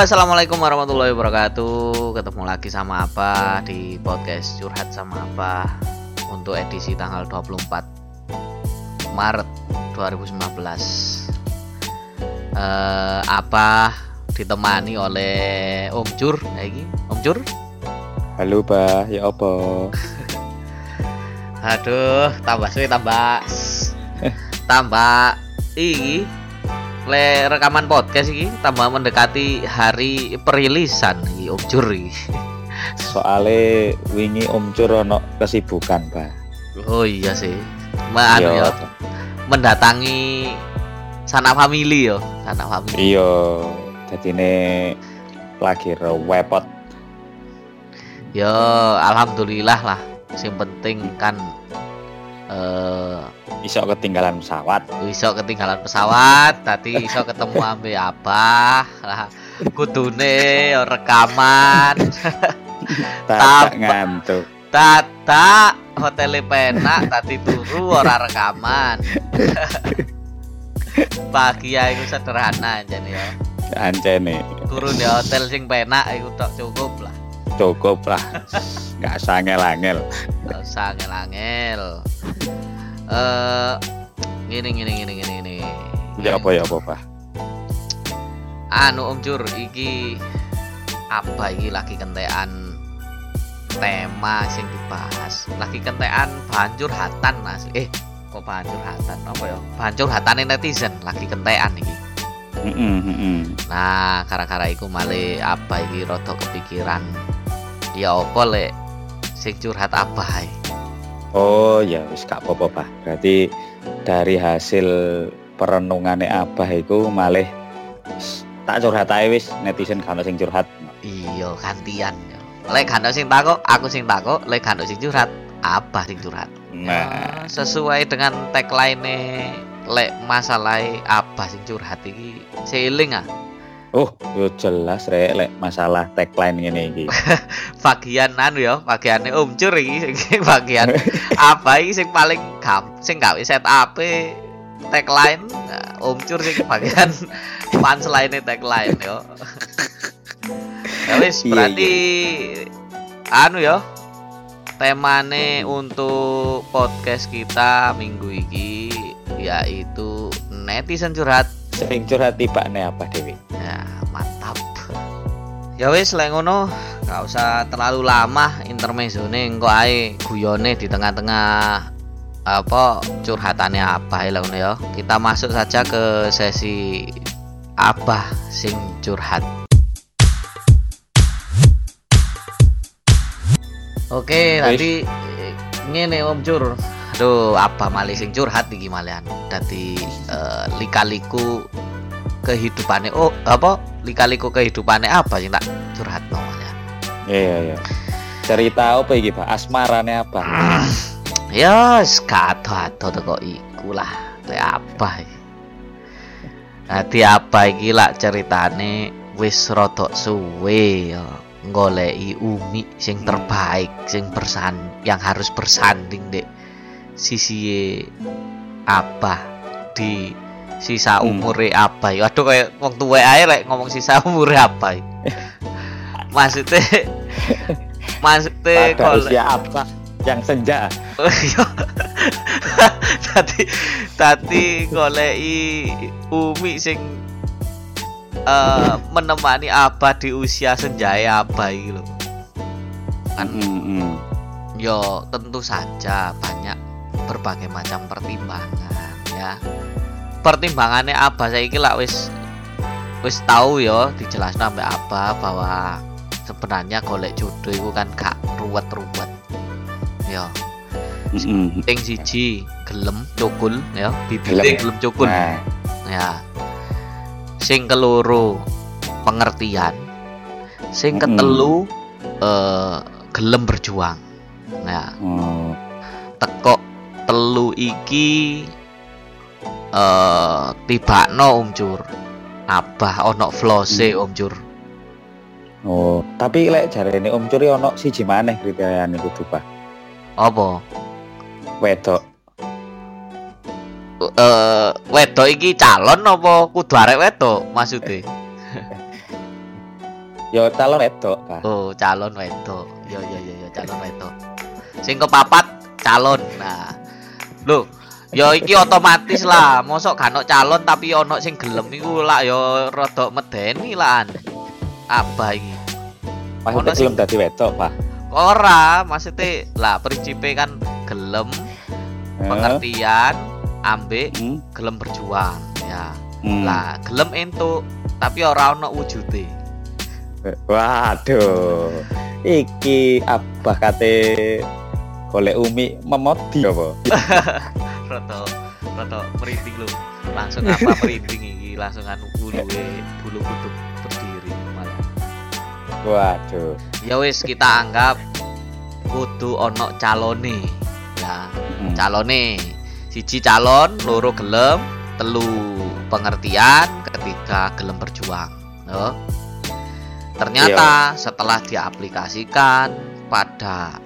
assalamualaikum warahmatullahi wabarakatuh. Ketemu lagi sama apa di podcast curhat sama apa untuk edisi tanggal 24 Maret 2019. Eh, apa ditemani oleh Om Cur, lagi Om Cur. Halo, Bah. Ya apa? Aduh, tambah suwe tambah tambah iki le rekaman podcast iki tambah mendekati hari perilisan iki Om iki. Soale wingi Om Cur ono kesibukan, Bah. Oh iya sih. Ma anu ya, mendatangi sanak family yo, sanak family. Iya, dadine lagi rewepot. Yo, alhamdulillah lah. Yang penting kan eh Iso ketinggalan pesawat. iso ketinggalan pesawat, tadi iso ketemu ambe apa lah kudune yo rekaman. Tak ngantuk. tata hotel penak tadi turu ora rekaman. Bahagia itu sederhana jadi ya. Ancene turun di hotel sing penak itu tok cukup lah cukup lah. Enggak sangel-angel. Gak usah ngel-ngel eh gini gini gini gini gini. Ya apa ya apa, Bah? anu Om Jur iki apa iki lagi kentean tema sing dibahas? Lagi kentean banjur hatan asli eh kok banjur hatan apa ya? Banjur hatane netizen. Lagi kentean iki. Heeh, heeh. nah gara-gara iku male apa iki rada kepikiran ya apa lek? Sing curhat apa ae? Oh, ya wis gak apa-apa, Bah. Berarti dari hasil perenungannya Abah iku malih tak curhat ae wis netizen kan sing curhat. iya gantian. Lek ono sing takok aku sing takok. Lek ono sing curhat apa sing curhat. Nah, Ya, sesuai dengan tagline lek masalah apa sing curhat iki seiling ah oh, yo jelas rek lek masalah tagline ngene iki. bagian anu ya bagiannya Om Cur iki sing bagian apa iki sing paling gam sing gawe setup tagline? Nah, Om Cur sing bagian punchline tagline yo. Ya wis Iya, berarti anu ya temane untuk podcast kita minggu iki yaitu netizen curhat Sing curhat tibane apa Dewi? Ya, mantap. Ya wis lek ngono, gak usah terlalu lama intermezzo nih engko ae guyone di tengah-tengah apa curhatannya apa ya ya. Kita masuk saja ke sesi apa sing curhat. Oke, tadi eh, ngene Om Cur. Aduh, apa malih sing curhat iki malian. Dadi eh, lika-liku kehidupannya oh apa lika-liku kehidupannya apa sih tak curhat no malian. Iya, iya. Cerita apa iki, Pak? Asmarane apa? Ya, wis kato-ato teko iku lah. Apa iki? Dadi apa iki lah ceritane wis rodok suwe ya Umi sing terbaik sing bersan yang harus bersanding dek sisi apa di sisa Hmm. umure apa ya aduh kayak wong tuwa ae lek ngomong sisa umure apa ya. maksudnya maksudnya kalau usia apa yang senja? Iya. tadi tadi goleki Umi sing eh, menemani Abah di usia senjaya Abah iki lho. Kan Mm-mm. yo tentu saja banyak berbagai macam pertimbangan ya. Pertimbangannya Abah saiki lah wis wis tahu yo dijelasno sampai Abah bahwa sebenarnya golek jodoh itu kan gak ruwet-ruwet. Yo, Mm-mm. ting siji gelem cukul ya. Bibite Gelem. cukul. Nah, ya. Sing keloro pengertian. Sing ketelu eh, gelem berjuang. Ya. Oh, teko telu iki eh tibakno Om Cur abah ono flose Om Cur oh. Tapi lek jarene Om Curi ono siji maneh kriteriane kudu, Pak. apa Wedok. eh wedok iki calon apa kudu arek wedok maksudnya Ya calon wedok, Pak. Oh, calon wedok. Yo yo yo yo calon wedok. Sing kepapat calon. Nah. Lho, ya iki otomatis lah. Mosok gak ono calon tapi ono sing gelem iku lah ya rada medeni lah. Apa iki? Ono Maksudnya sing- dadi wedok, Pak. Ora, maksudnya lah prinsipe kan gelem Eh, pengertian ambek hmm, gelem berjuang ya. hmm. Lah, gelem entuk tapi ora ono wujude. Waduh. Iki abah kate golek umi memodi apa? Roto roto merinding lu. Langsung apa merinding iki langsung anu bulu bulu kuduk berdiri malah. Waduh. Ya wis kita anggap kudu ono calone. Ya, Hmm. calone siji calon loro gelem telu pengertian ketika gelem berjuang yo. ternyata setelah diaplikasikan pada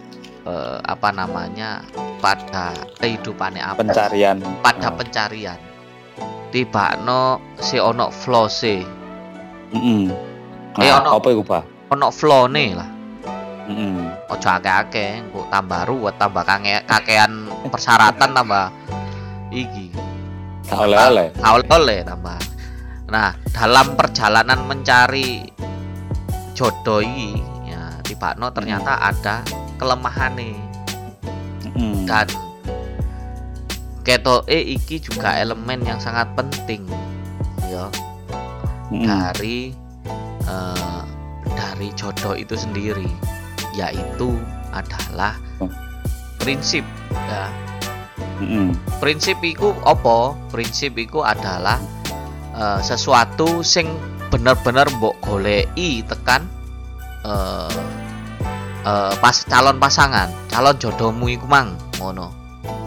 eh, apa namanya pada kehidupannya apa Pencarian pada Oh. pencarian tiba no si ono flose Heeh. Eh, Nah, ono- apa iku, Pak? ono flone lah Heeh. ojo akeh-akeh kok tambah ruwet tambah kange kakean persyaratan tambah iki oleh-oleh. oleh tambah nah dalam perjalanan mencari jodoh ini tiba no ternyata ada kelemahan nih Heeh. dan keto e iki juga elemen yang sangat penting ya Heeh. dari eh, dari jodoh itu sendiri yaitu adalah Oh. prinsip ya Heeh. prinsip iku opo prinsip iku adalah eh, sesuatu sing bener-bener mbok goleki tekan eh eh, pas calon pasangan calon jodohmu iku mang. Ngono.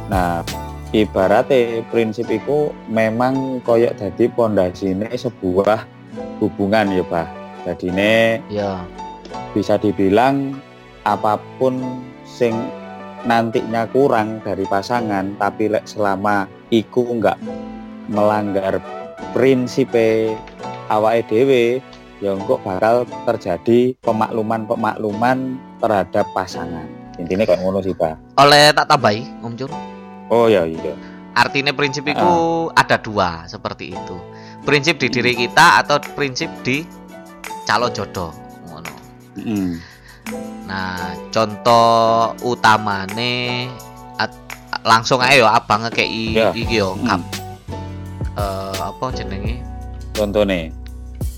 Nah, ibaratnya prinsip itu memang koyok dadi pondasine sebuah hubungan ya, Pak. Jadi ya. bisa dibilang apa pun sing nantinya kurang dari pasangan tapi lek selama iku nggak melanggar prinsip awake dhewe ya engko bakal terjadi pemakluman-pemakluman terhadap pasangan. Intinya kayak ngono sih, Pak. oleh tak tambahi Om Jun Oh ya iya. artinya prinsip itu ada dua seperti itu prinsip di diri kita atau prinsip di calon jodoh ngono Mm. Nah, contoh utamane at- langsung ayo apa ngekei Ya. iki yo Hmm. kap. Eh, apa jenenge? Contohnya.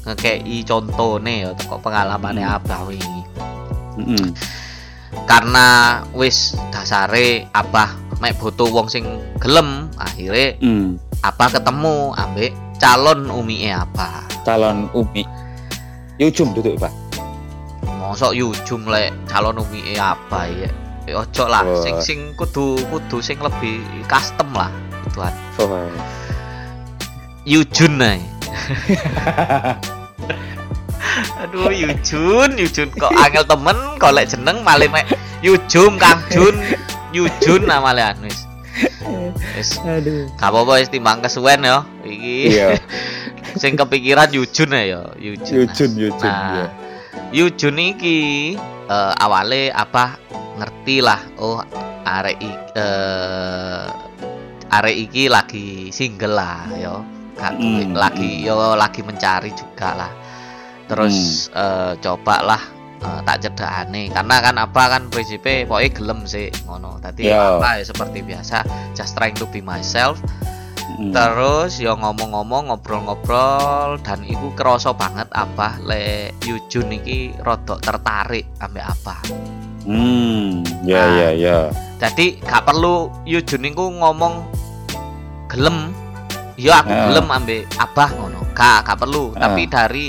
Ngekei contone ya teko pengalamane Hmm. abah wingi. Mm-mm. Karena wis dasare abah mek butuh wong sing gelem, akhirnya Mm. abah ketemu ambek calon umi abah. Calon umi. Yujum duduk pak. Mosok yujum lek calon umi abah ya. Ya ojo lah, Wah. sing sing kudu kudu sing lebih custom lah. Tuhan. Oh. Yujun nih. Aduh Yujun, Yujun kok angel temen kok lek jeneng malah mek Yujum Kang Jun, Yujun namanya wis. Wis Aduh. gak apa-apa wis timbang kesuwen ya. Iki Iya. sing kepikiran Yujun ya, Yujun. Yujun Yujun. Nah, iya. Yujun iki eh, awale apa ngerti lah oh arek eh, arek iki lagi single lah yo Gak duwe- Hmm, lagi yo lagi mencari juga lah terus eh, coba lah eh, tak cedakane karena kan apa kan prinsipnya pokoknya gelem sih ngono tadi Iya. apa ya seperti biasa just trying to be myself Mm. Terus ya ngomong-ngomong ngobrol-ngobrol dan iku kerasa banget apa le Yujun iki rodok tertarik ambek apa. Hmm. Ya Nah. ya ya. Jadi gak perlu Yujun iku ngomong gelem. Ya aku Ah. gelem ambek abah ngono. Gak gak perlu, Ah. tapi dari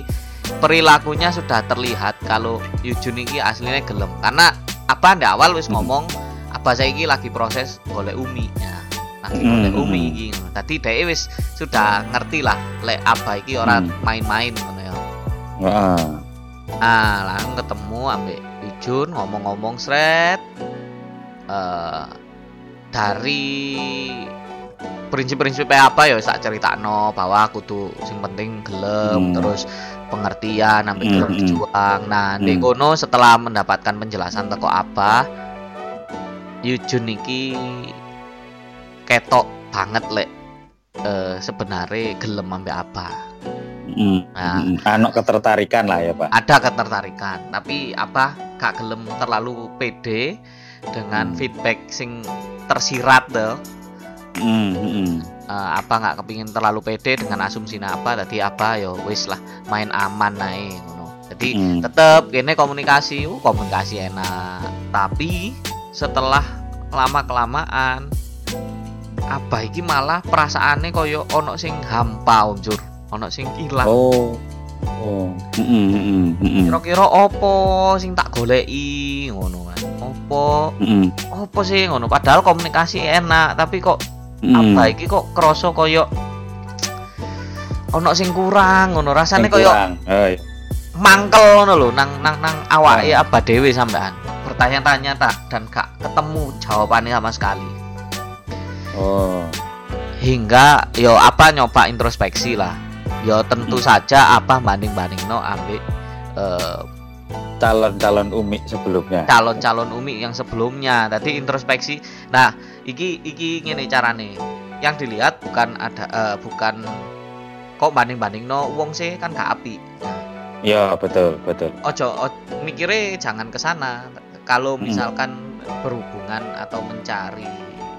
perilakunya sudah terlihat kalau Yujun iki aslinya gelem. Karena apa di awal wis Hmm. ngomong apa saya iki lagi proses golek umi ya. Lagi Hmm, golek hmm, umi hmm. ngono. Tadi dhek wis sudah ngerti lah lek apa iki ora Hmm. main-main ngono ya. Heeh. Ah, langsung ketemu ambek Yujun ngomong-ngomong sret eh dari prinsip-prinsipnya apa ya tak no bahwa aku tuh sing penting gelem Hmm. terus pengertian sampai Hmm, gelem hmm. berjuang. Nah, di Hmm. kono setelah mendapatkan penjelasan teko apa Yujun iki ketok banget lek eh, sebenarnya gelem sampai apa. Mm, Nah. mm, anak ketertarikan lah ya pak Ada ketertarikan, tapi apa gak gelem terlalu pede dengan Hmm. feedback sing tersirat deh. Mm, mm, Eh, apa nggak kepingin terlalu pede dengan asumsi apa tadi apa yo wis lah main aman naik ngono. Jadi mm. tetep gini komunikasi uh, komunikasi enak. Tapi setelah lama kelamaan apa iki malah perasaannya koyo ono sing hampa om Jur ono sing hilang oh. Oh. Kira-kira opo sing tak goleki ngono kan? Opo opo sih ngono. Padahal komunikasi enak tapi kok mm. apa iki kok kroso koyo ono sing kurang ngono rasane koyo. Oh, iya. mangkel ngono lho nang nang nang awake apa dhewe sampean bertanya-tanya tak dan gak ketemu jawabannya sama sekali oh hingga yo apa nyoba introspeksi lah yo tentu Hmm. saja apa banding-banding no ambil eh, calon-calon umi sebelumnya? Calon-calon umi yang sebelumnya. Tadi introspeksi. Nah iki iki ngene carane. Yang dilihat bukan ada eh, bukan kok banding-banding no wong sih kan gak api. Ya betul betul. Ojo o- mikirnya jangan ke sana. Kalau Hmm. misalkan berhubungan atau mencari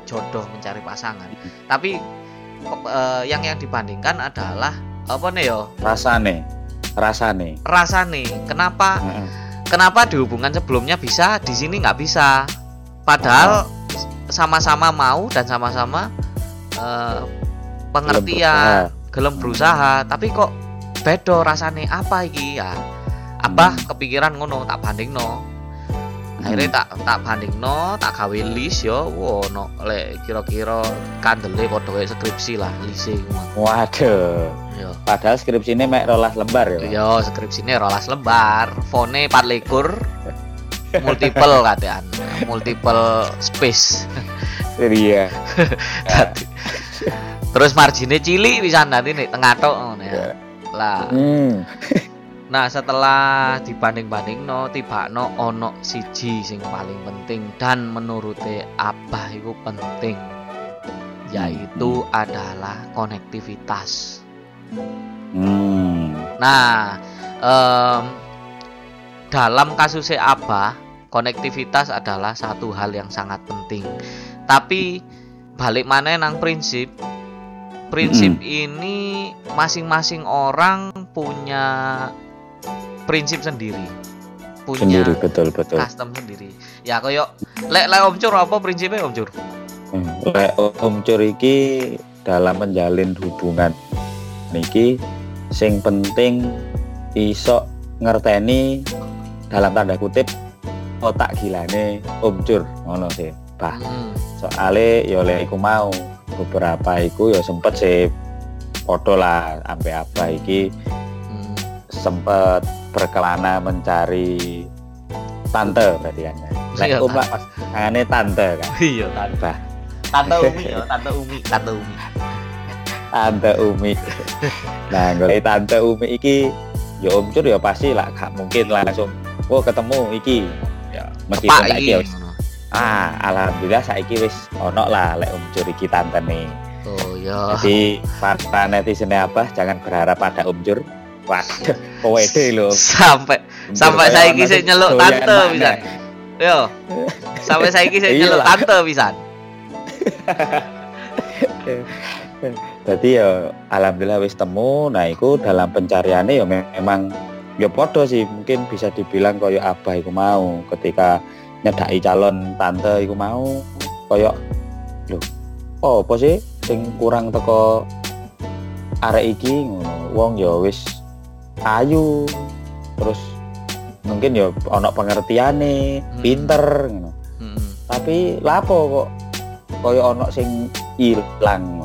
jodoh mencari pasangan. Tapi kok, eh, yang yang dibandingkan adalah apa nih yo? Rasane. Rasane. Rasa nih kenapa Heeh. Kenapa di hubungan sebelumnya bisa di sini nggak bisa. Padahal sama-sama mau dan sama-sama eh, pengertian gelem berusaha. tapi kok bedo rasane apa iki ya? Apa Hmm. kepikiran ngono tak banding no akhirnya tak tak banding no tak gawe list yo. Wo no le kira-kira kandele kayak skripsi lah lise ngono waduh yo padahal skripsi ini mek rolas lembar ya yo skripsine rolas lembar. Fone 4 likur. Multiple katean multiple space. Iya. Terus marginnya cilik bisa nanti nih tengah tok ngono ya. Ya. lah. Hmm. Nah setelah dibanding-banding no tiba no ono siji sing paling penting. Dan menuruti apa itu penting yaitu adalah konektivitas. Hmm. Nah em, dalam kasusnya apa konektivitas adalah satu hal yang sangat penting. Tapi balik mana nang prinsip. Prinsip ini masing-masing orang punya prinsip sendiri. Punya sendiri betul betul. custom sendiri. Ya koyo lek lek om cur apa prinsipnya om cur? Hmm. Lek Om Cur iki dalam menjalin hubungan niki sing penting iso ngerteni dalam tanda kutip otak gilane Om Cur ngono sih. Bah, Hmm, soale yo lek iku mau beberapa iku yo sempet sih podo lah sampai apa iki hmm. sempet berkelana mencari tante berarti kan. Lek Iya, lah pas tangane tante kan. iya tante tante umi ya tante umi tante umi Tante Umi. nah, kalau Tante Umi iki ya Om Cur ya pasti lah gak mungkin langsung oh ketemu iki. Ya meskipun saiki iki wis ah alhamdulillah saiki wis ono lah lek Om Cur iki tante nih. oh ya Jadi para netizen apa jangan berharap pada Om Cur. Waduh, pede lho. sampai Sampai saiki sing nyeluk tante bisa. yo sampai saya saya nyeluk tante bisa Jadi ya alhamdulillah wis temu. Nah, iku dalam pencariannya ya me- memang ya podo sih mungkin bisa dibilang koyo abah iku mau ketika nyedaki calon tante iku mau koyo lho oh apa sih sing kurang teko arek iki ngono wong ya wis ayu terus mungkin ya ono pengertiane Hmm. pinter ngono Hmm. tapi lapo kok koyo ono sing ilang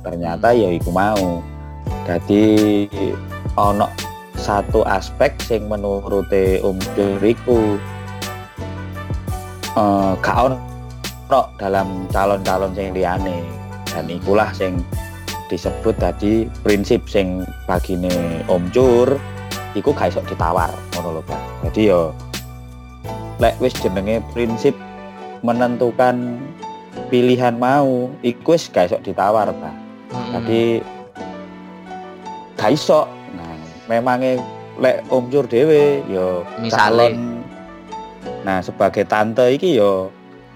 ternyata ya iku mau jadi ono satu aspek sing menuruti Om Dur iku eh ono dalam calon-calon sing liyane dan ikulah sing disebut tadi prinsip sing bagine Om Cur iku gak iso ditawar ngono lho Pak. Jadi yo lek wis jenenge prinsip menentukan pilihan mau iku wis gak iso ditawar Pak. Mm-mm. Jadi gak iso. Nah, memangnya lek Om Cur dhewe yo Misale. calon Nah, sebagai tante iki yo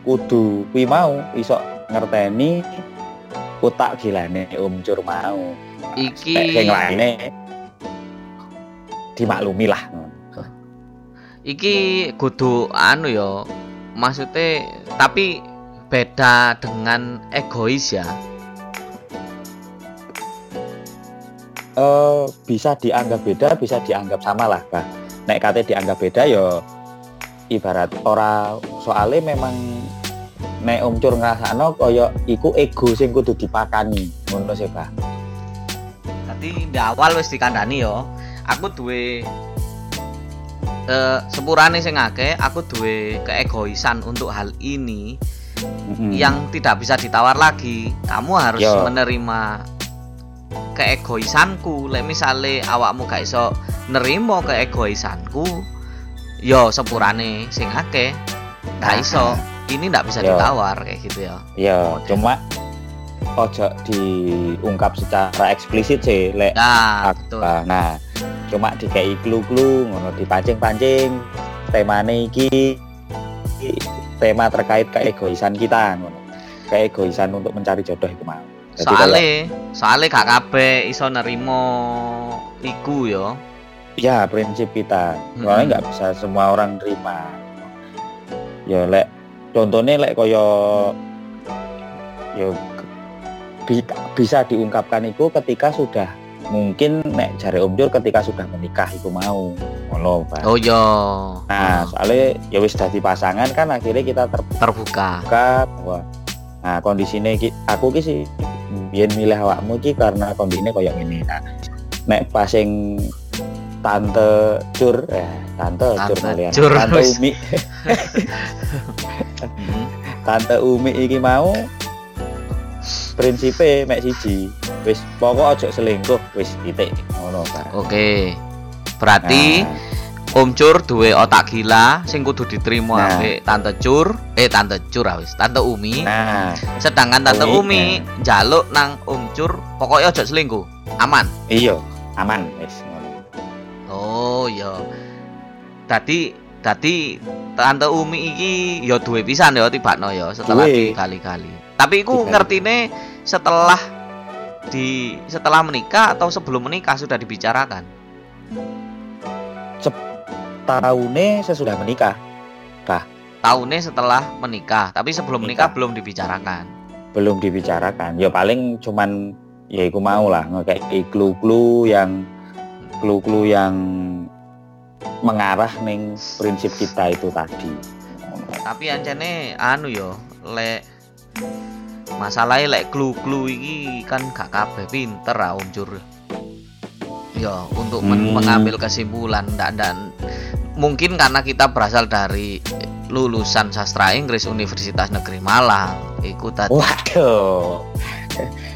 kudu kuwi mau iso ngerteni utak gilane Om Cur mau. Iki- sing lainnya dimaklumi lah. iki kudu anu ya maksudnya tapi beda dengan egois ya Eh bisa dianggap beda, bisa dianggap sama lah, Bah. Nek kate dianggap beda yo ibarat ora soalnya memang nek Om Cur ngrasakno kaya iku ego sing kudu dipakani. Ngono sih, Bah. Tadi di awal wis dikandani yo aku duwe eh sepurane sing akeh aku duwe keegoisan untuk hal ini Mm-mm. yang tidak bisa ditawar lagi kamu harus Yo. menerima keegoisanku. Lek misale awakmu gak iso nerimo keegoisanku yo sepurane sing akeh. Gak iso. Ini ndak bisa Yo. ditawar kayak gitu ya. Ya, cuma ojo diungkap secara eksplisit sih, lek nah betul. Nah, cuma dikei clue-clue ngono dipancing-pancing temane iki tema terkait keegoisan kita ngono. Keegoisan untuk mencari jodoh itu mau. Soale soale gak kabeh iso nerimo iku yo ya prinsip kita. Soalnya nggak bisa semua orang terima. Ya lek contohnya lek koyo ya bi- bisa diungkapkan itu ketika sudah mungkin nek jare Om Jur ketika sudah menikah itu mau ngono Pak. oh yo Nah, soalnya ya wis dadi pasangan kan akhirnya kita terbuka terbuka bahwa nah kondisinya aku ki sih biyen milih awakmu ki karena kondisinya koyo ngene. Nah, nek pas sing tante cur eh tante, cur Tante malian. Cur, Tante. Umi, tante Umi iki mau prinsipe mek siji. Wis pokok aja selingkuh wis titik ngono oke berarti Nah, Om Cur duwe otak gila sing kudu diterima Nah. ambek Tante Cur, eh Tante Cur ah wis, Tante Umi. nah, Sedangkan Tante Umi, Umi njaluk nang Om Cur, pokoknya aja selingkuh. Aman. iya aman wis. Oh, iya. Tadi tadi Tante Umi iki ya duwe pisan ya tibakno ya setelah dikali-kali. Tapi iku ngertine setelah di setelah menikah atau sebelum menikah sudah dibicarakan. Tahunnya sesudah menikah. Tahunnya setelah menikah, tapi sebelum menikah. Menikah. belum dibicarakan. belum dibicarakan. Ya paling cuman ya iku mau lah kayak clue-clue yang clue-clue yang mengarah ning prinsip kita itu tadi. Tapi ancene anu yo lek masalahnya lek clue-clue iki kan gak kabeh pinter ah Om Jur yo untuk men- Hmm. mengambil kesimpulan dan dan mungkin karena kita berasal dari lulusan sastra Inggris Universitas Negeri Malang iku tadi waduh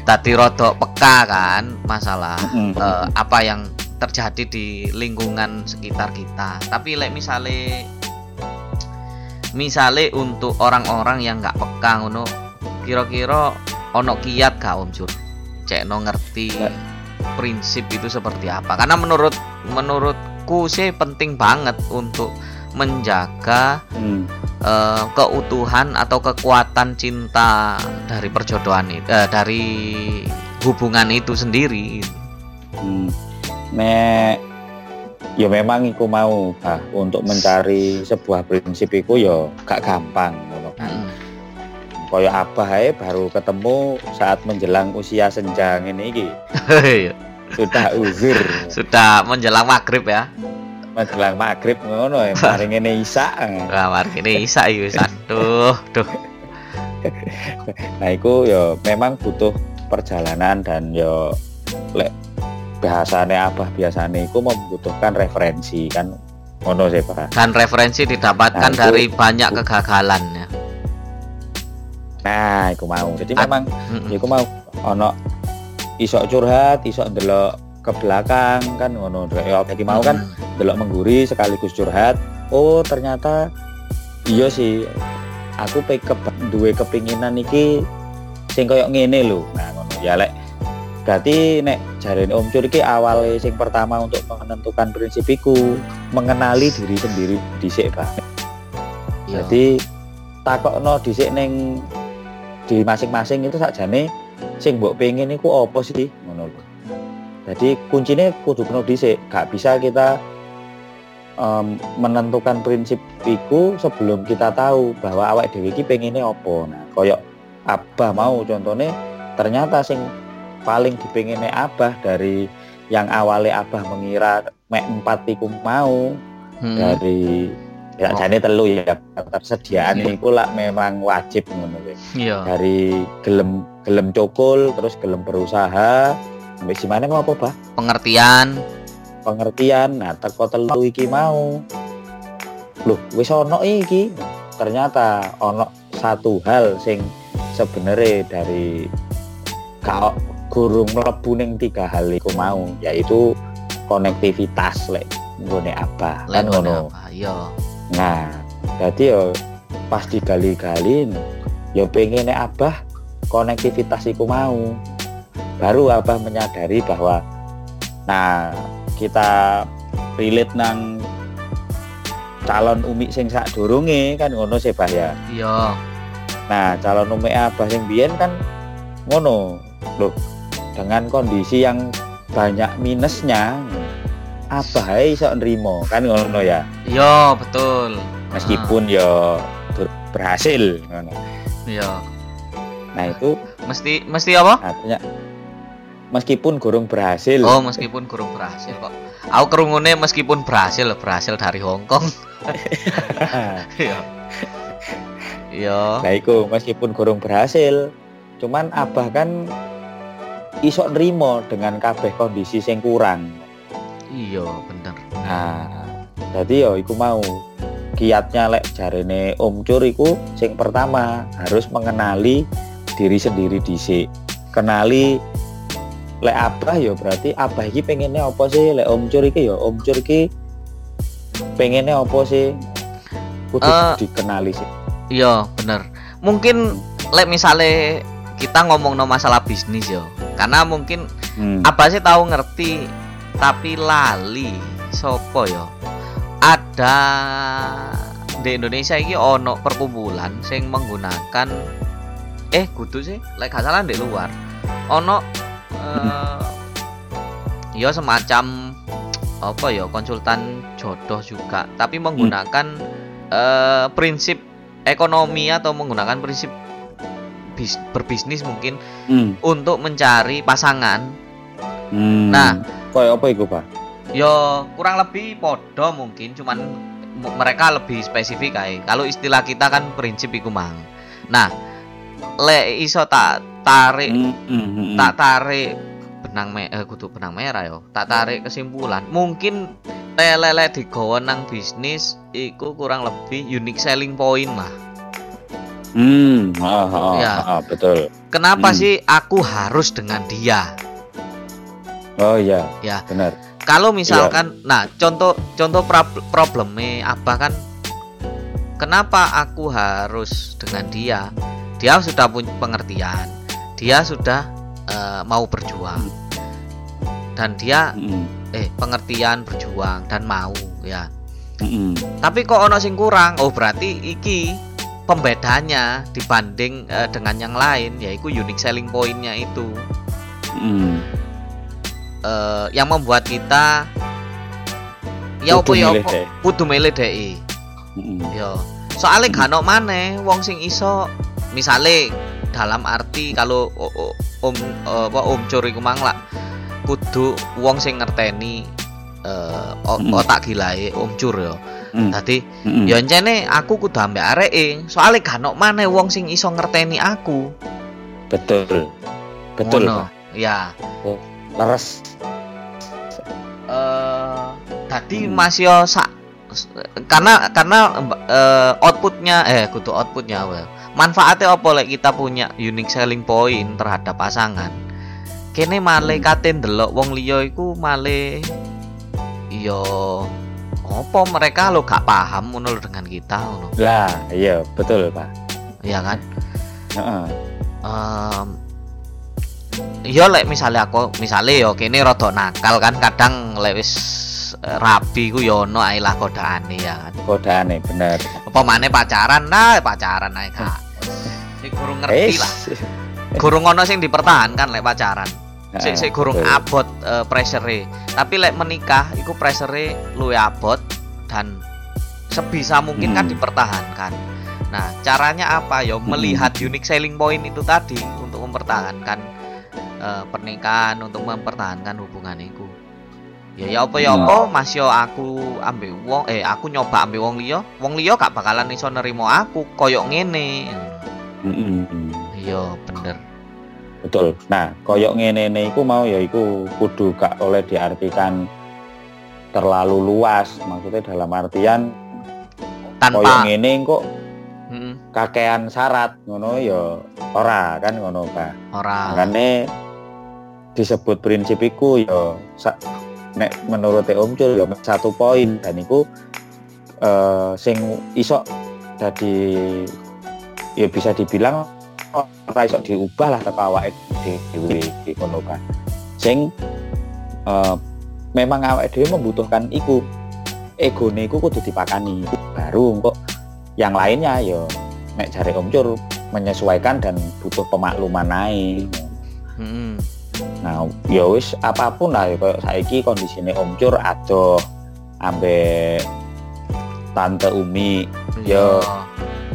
tadi rodok peka kan masalah Mm-mm. eh, apa yang terjadi di lingkungan sekitar kita. Tapi lek misale misale untuk orang-orang yang nggak peka ngono, kira-kira ono kiat gak Om? Cek no ngerti Ya. Prinsip itu seperti apa? Karena menurut menurutku sih penting banget untuk menjaga Hmm. eh, keutuhan atau kekuatan cinta dari perjodohan itu, eh, dari hubungan itu sendiri. Hmm. nek ya memang iku mau Bah, untuk mencari sebuah prinsip iku ya gak gampang. Kaya abah ae baru ketemu saat menjelang usia senja ini iki sudah uzur Sudah menjelang maghrib ya. menjelang maghrib ngono ya mari ngene isak Wah, ini Isa iki wis. Aduh, duh. nah iku ya memang butuh perjalanan dan ya lek bahasane abah biasanya iku membutuhkan referensi kan ngono sih Pak Dan referensi didapatkan Nah, itu- dari banyak kegagalan ya. Nah, iku mau. Jadi memang Mm-mm. ya iku mau ono iso curhat, iso ndelok ke belakang kan ngono. Ya mau kan delok mengguri sekaligus curhat oh ternyata iya sih aku pe ke duwe kepinginan iki sing koyo ngene lho nah ngono ya lek berarti nek jarene Om Cur iki awale sing pertama untuk menentukan prinsipiku mengenali diri sendiri dhisik Pak Iya. jadi takokno dhisik ning di masing-masing itu sakjane sing mbok pengen iku apa sih ngono lho. Jadi kuncinya kudu penuh dhisik, gak bisa kita em, menentukan prinsip iku sebelum kita tahu bahwa awak dhewe iki pengennya apa. Nah, koyok Abah mau contohnya ternyata sing paling dipengennya Abah dari yang awalnya Abah mengira mek empat iku mau Mm-mm. dari ya Oh. jane telu ya ketersediaan iku lah memang wajib ngono kuwi. Iya. Dari gelem gelem cokul terus gelem berusaha sampai si mana mau apa bah Pengertian. pengertian nah teko telu iki mau loh wis ono iki ternyata ono satu hal sing sebenarnya dari kau gurung mlebu ning tiga hal iku mau yaitu konektivitas lek nggone apa kan ngono? Iya. Nah, jadi yo pas digali-gali yo pengen abah konektivitas iku mau. Baru abah menyadari bahwa nah kita relate nang calon umi sing sak durunge kan ngono sih bah ya. Iya. Nah, calon umi abah sing biyen kan ngono. Loh, dengan kondisi yang banyak minusnya abah ae iso nrimo kan ngono ya. Iya, betul. meskipun ya dur- berhasil ngono. Ah, Iya. nah itu Mesti mesti apa? artinya meskipun gurung berhasil Oh, meskipun kurang berhasil kok. Aku kerungune meskipun berhasil, berhasil dari Hong Kong. Iya. Iya. nah itu meskipun gurung berhasil cuman abah kan iso nrimo dengan kabeh kondisi sing kurang Iya, bener. nah jadi yo iku mau kiatnya lek jarene Om Cur iku sing pertama harus mengenali diri sendiri dhisik kenali lek abah ya berarti abah iki pengennya apa sih lek Om Cur iki ya Om Cur iki pengennya apa sih kudu Eh, dikenali sih Iya, bener. Mungkin lek misale kita ngomong no masalah bisnis yo. Karena mungkin Hmm. apa sih tahu ngerti tapi lali sopo yo. Ada di Indonesia ini ono perkumpulan sing menggunakan eh kudu sih lek gak salah di luar ono eh ya semacam apa ya konsultan jodoh juga tapi menggunakan eh, prinsip ekonomi atau menggunakan prinsip bis- berbisnis mungkin Hmm. untuk mencari pasangan Hmm. Nah. Koyo apa iku pak? Yo kurang lebih podo mungkin cuman mereka lebih spesifik kayak kalau istilah kita kan prinsip iku mang. Nah le iso tak tarik Hmm, hmm, hmm, tak tarik benang me eh, kudu benang merah yo tak tarik kesimpulan. Mungkin lele digawa nang bisnis iku kurang lebih unique selling point lah hmm. ah, ah, Ya. ah, betul. Kenapa Hmm. sih aku harus dengan dia oh iya. Ya. benar. Kalau misalkan nah contoh contoh prob- problemnya apa kan? Kenapa aku harus dengan dia? Dia sudah punya pengertian. Dia sudah eh, mau berjuang. Dan dia Hmm, eh pengertian berjuang dan mau ya. Hmm, tapi kok ono sing kurang? Oh berarti iki pembedanya dibanding eh, dengan yang lain yaitu unique selling pointnya itu. Hmm. Eh, yang membuat kita ya Kudu ya deh. kudu milih Hmm, yo. Soalnya gak ono maneh wong sing iso. Misale dalam arti kalau om apa om curi ku mang lah kudu wong sing ngerteni eh, Mm. otak gilae om cur yo. Hmm, dadi hmm. yo encene aku kudu ambek areke. Soalnya gak ono maneh wong sing iso ngerteni aku. Betul. Betul Ngono. Ya leres eh tadi Hmm. Mas yo sak karena karena eh, outputnya eh kudu outputnya well. manfaatnya apa lek kita punya unique selling point terhadap pasangan kene male Hmm. kate ndelok wong liya iku male yo apa mereka lo gak paham ngono dengan kita ngono Lah, iya betul pak. ya kan Heeh. Em, iya lek misalnya aku misalnya yo kene rada nakal kan kadang lek wis eh, rabi ku yo ono ae lah kodaane ya. Kan Kodane bener. apa maneh pacaran? Nah pacaran ae kak. Sing kurang ngerti lah. Kurang ono sing dipertahankan lek pacaran. Sing Heeh, sing kurang abot eh, pressure tapi lek menikah iku pressure luwih abot dan sebisa mungkin kan Hmm. dipertahankan. Nah caranya apa? Yo Hmm. melihat unique selling point itu tadi untuk mempertahankan eh, pernikahan untuk mempertahankan hubungan itu ya ya apa ya Hmm. apa mas yo aku ambil wong eh aku nyoba ambil wong liya wong liya gak bakalan iso nerimo aku koyok ngene iya bener Betul. Nah, koyok ngene ne iku mau ya iku kudu gak oleh diartikan terlalu luas. Maksudnya dalam artian koyok tanpa ngene kok kakean syarat ngono ya ora kan ngono Pak. ora Makanya disebut prinsip iku ya nek menurut Om Cul ya satu poin dan iku eh, sing iso jadi ya bisa dibilang ora iso diubah lah teko awake dhewe ngono kan. Sing eh, memang awake dhewe membutuhkan iku egone iku kudu dipakani baru kok yang lainnya ya nek jare Om menyesuaikan dan butuh pemakluman naik. Nah, ya wis apa pun lah ya kayak saiki kondisine Om Cur adoh ambek tante Umi iya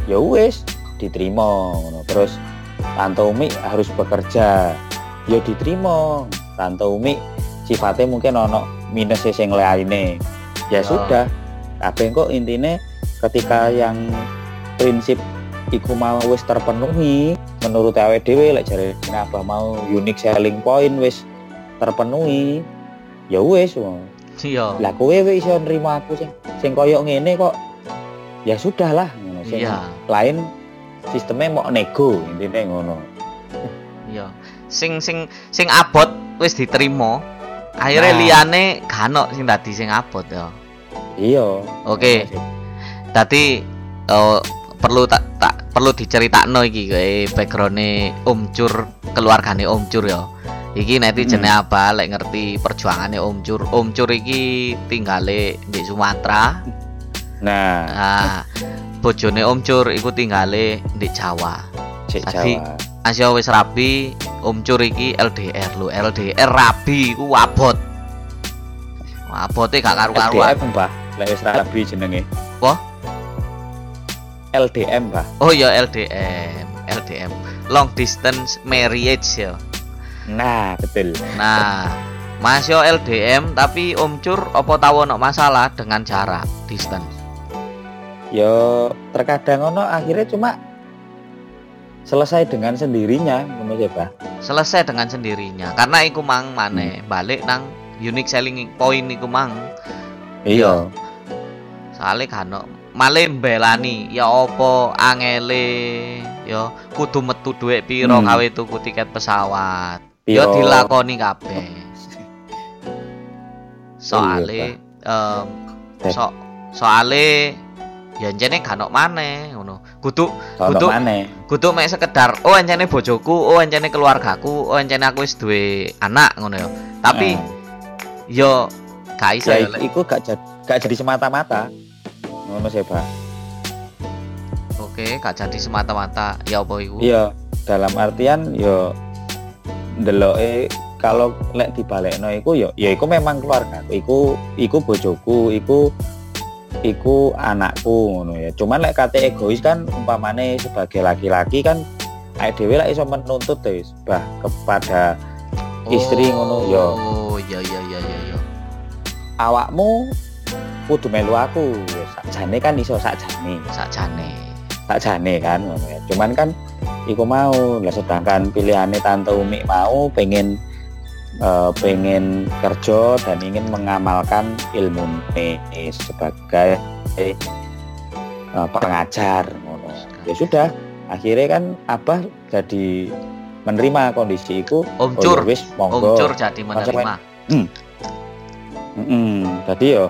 ya wis diterima ngono. Terus tante Umi harus bekerja ya diterima. Tante Umi sifatnya mungkin ono minus sing lainnya. Ya Ya. sudah. Kabeh kok intine ketika yang prinsip iku mau wis terpenuhi. Menurut awake dhewe lek jare apa mau unique selling point wis terpenuhi. Ya wis iya. Lah kowe wis iso nrimo aku sing sing koyo ngene kok. Ya sudah lah sing iya. lain sistemnya mau nego intinya ngono. Iya. Sing sing sing abot wis diterima. Akhirnya Nah. liyane gak sing dadi sing abot ya. Iya. Oke. Dadi eh, perlu tak tak perlu diceritakno iki kae backgroundnya Om Cur keluargane Om Cur ya. Iki nanti Hmm. apa lek ngerti perjuangannya Om Cur. Om Cur iki tinggale di Sumatera. nah Nah, bojone Om Cur iku tinggale di Jawa. cek Tadi- Jawa Asya wis rabi, Om Cur iki LDR lho, LDR rabi iku abot. Abote gak karu-karuan. LDM mbah lek wis rabi jenenge Wah? LDM mbah Oh ya LDM, LDM, long distance marriage ya. nah betul Nah, Mas yo LDM tapi Om Cur apa tahu ono masalah dengan jarak distance? ya terkadang ono akhirnya cuma selesai dengan sendirinya ngono ya Mbah Selesai dengan sendirinya. Karena iku mang maneh balik nang unique selling point iku mang. iya Soale kan male mbelani ya apa angele ya kudu metu dhuwit piro Hmm. gawe tuku tiket pesawat. Ya dilakoni kabeh. Soale Eh. so soale ya gak ono maneh ngono. Kudu Kudu- kudu mek sekedar oh encene bojoku, oh encene keluargaku, oh encene aku wis duwe anak ngono ya. Tapi Nah, yo gak iso ya ya. Iku gak jadi gak jadi semata-mata ngono sih Mbah Oke, gak jadi semata-mata ya apa iku? Iya, dalam artian yo ndeloke kalau lek dibalekno iku yo ya iku memang keluarga. Iku iku bojoku, iku iku anakku ngono ya. Cuman lek kate egois kan umpamane sebagai laki-laki kan awake dhewe lek iso menuntut wis bah kepada istri ngono, yo. Oh, iya iya iya iya. awakmu kudu melu aku. Ya, sakjane kan iso sakjane. Sakjane. sakjane kan ngono ya. Cuman kan iku mau lah sedangkan pilihannya tante Umi mau pengen eh, pengen kerja dan ingin mengamalkan ilmu sebagai eh, pengajar. Ya sudah, akhirnya kan abah jadi menerima kondisi itu Om oh, ya wis Om monggo Cur jadi menerima. Mm-mm. Jadi ya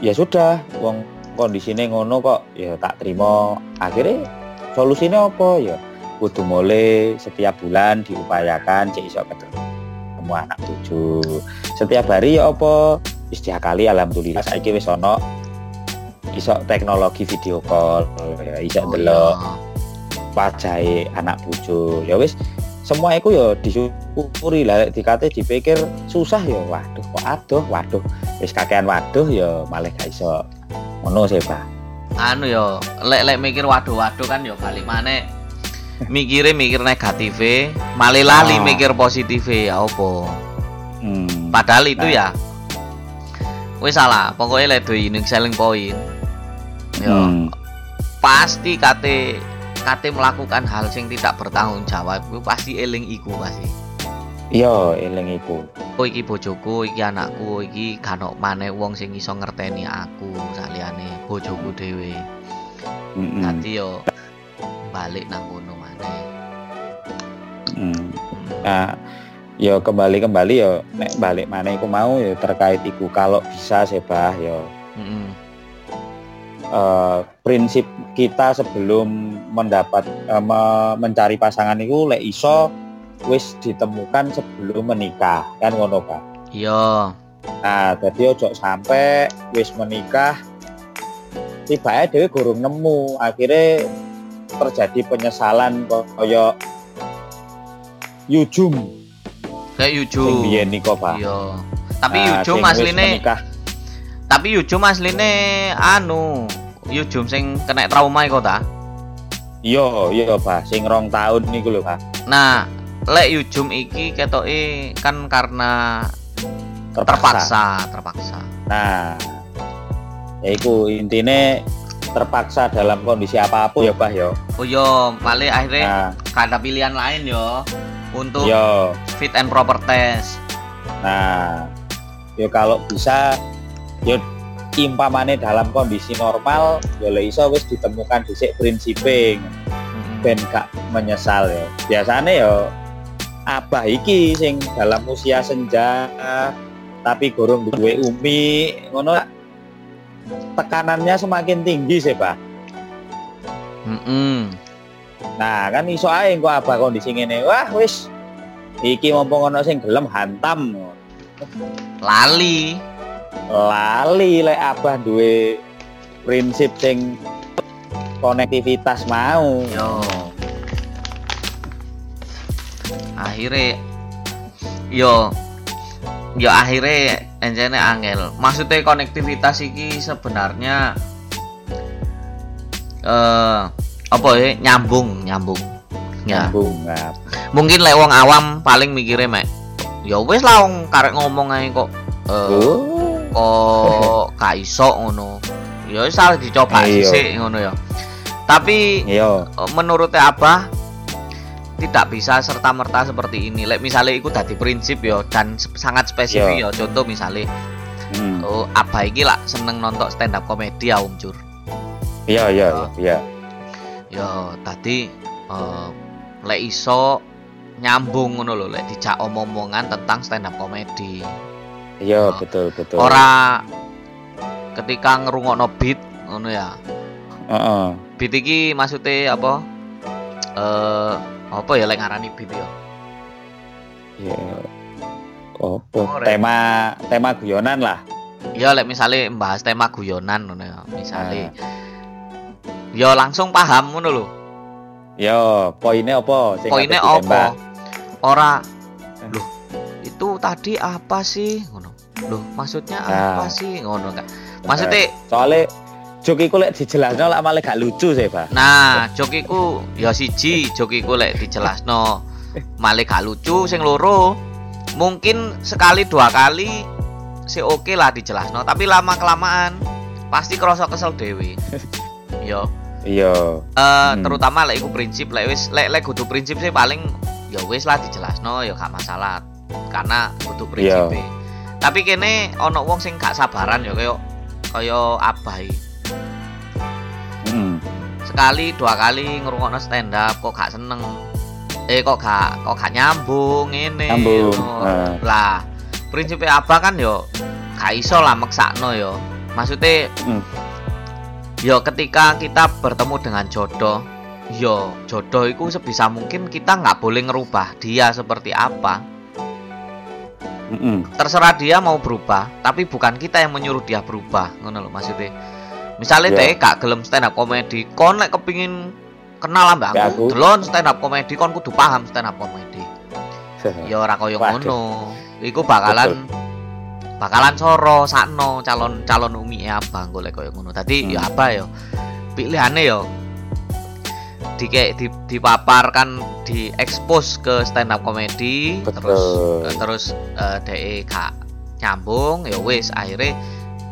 ya sudah wong kondisinya ngono kok ya tak terima akhirnya solusinya apa? Ya kudu mulai setiap bulan diupayakan cek iso ketemu anak tujuh setiap hari ya apa? Istilah kali alhamdulillah. Saiki wis ono iso teknologi video call ya iso Oh, delok iya. wajahe anak bojo ya wis semua itu ya disyukuri lah dikate dipikir susah ya waduh kok aduh waduh wis kakean waduh ya malah gak iso ngono sih Pak anu yo lek lek mikir waduh waduh kan yo balik mana mikirnya mikir negatif malah lali Ah. mikir positif ya opo hmm. padahal itu Nah. ya wis salah pokoknya lek duwe unique selling point yo Hmm. pasti kate kate melakukan hal yang tidak bertanggung jawab itu pasti eling iku pasti iya eling iku oh iki bojoku iki anakku iki kanok maneh wong sing iso ngerteni aku saliyane bojoku dhewe Mm-mm. Dadi yo balik nang kono maneh. Mm. nah ya kembali kembali ya nek balik mana iku mau ya terkait iku kalau bisa sih bah ya Heeh. Eh, prinsip kita sebelum mendapat me- mencari pasangan itu lek iso wis ditemukan sebelum menikah kan ngono Pak. Iya. Nah, jadi ojo sampai wis menikah tiba dhewe gurung nemu akhirnya terjadi penyesalan kaya Yujum Kayak sing Yuju. biyen Pak. Iya. Tapi Nah, Yujum sing asline menikah tapi Yujum asline anu Yujum sing kena trauma iku ta. iya iya Pak sing rong tahun niku lho Pak. Nah, lek Yujum iki ketoke kan karena terpaksa, terpaksa. Nah, ya iku intine terpaksa dalam kondisi apa pun ya Bah ya. Oh iya, malah akhirnya Nah, gak ada pilihan lain yo untuk yo. fit and proper test. Nah, yo kalau bisa yo impamane dalam kondisi normal yo le iso wis ditemukan dhisik prinsipe Mm-mm. ben gak menyesal ya. Biasane yo abah iki sing dalam usia senja tapi gorong duwe umi ngono tekanannya semakin tinggi sih Pak. Mm-mm. Nah, kan iso ae engko abah kondisi ngene. Wah, wis iki mumpung ana sing gelem hantam. Lali. Lali lek abah duwe prinsip sing konektivitas mau. Yo. Akhirnya yo yo akhirnya encene angel. Maksudnya konektivitas iki sebenarnya eh apa ya nyambung nyambung. Ya. Nyambung. Nah, Mungkin lek wong awam paling mikirnya mek ya wis lah wong karek ngomong ae kok eh Oh. Kok gak iso ngono. Ya wis harus dicoba Iya. sih ngono ya. Tapi Iya. Eh, menurutnya Abah tidak bisa serta merta seperti ini. Lek misalnya itu tadi prinsip yo dan sep- sangat spesifik yo. Contoh misalnya Hmm. oh, Abah iki lah seneng nonton stand up komedi ya Om Jur. Iya, iya, iya. Yo tadi eh, lek iso nyambung ngono lho lek dijak omong-omongan tentang stand up komedi. Iya, betul, betul. Ora ketika ngerungokno beat ngono ya. Heeh. Beat iki maksudnya apa? Eh apa ya lek ngarani beat ya? Iya. Opo? Oh. Tema tema guyonan lah. Ya lek misalnya membahas tema guyonan ngono ya. Misale ya langsung paham ngono lho. Yo, poinnya apa? Poinnya apa? Ora loh itu tadi apa sih ngono. Loh maksudnya Nah. apa sih ngono kan. Maksudnya Soalnya jokiku lek dijelasno lah malah gak lucu sih, Pak. nah jokiku ya siji jokiku lek dijelasno malah gak lucu sing loro mungkin sekali dua kali sih oke lah dijelasno tapi lama kelamaan pasti kerasa kesel dewi yo Iya. Eh, Hmm. terutama lek iku prinsip lek wis lek lek kudu prinsip sih paling ya wis lah dijelasno ya gak masalah karena kudu prinsip Iya. tapi kene ono wong sing gak sabaran ya kaya kaya abah iki. Mm. sekali dua kali ngrungokno stand up kok gak seneng eh kok gak kok gak nyambung ini Nyambung, nah. lah prinsipnya apa kan yo gak iso lah maksakno yo maksudnya Mm. yo ketika kita bertemu dengan jodoh yo jodoh itu sebisa mungkin kita nggak boleh ngerubah dia seperti apa Mm-mm. terserah dia mau berubah tapi bukan kita yang menyuruh dia berubah ngono lho maksudnya misalnya Iya. deh gak gelem stand up comedy kon lek kepingin kenal ambek Ya, aku aku. delon stand up comedy kon kudu paham stand up comedy ya ora koyo Waduh. ngono iku bakalan bakalan soro sakno calon calon umi abang golek koyo ngono tadi ya Hmm. apa yo pilihane yo di di dipaparkan di expose ke stand up comedy terus Betul. eh, terus eh, DE gak nyambung ya wis akhirnya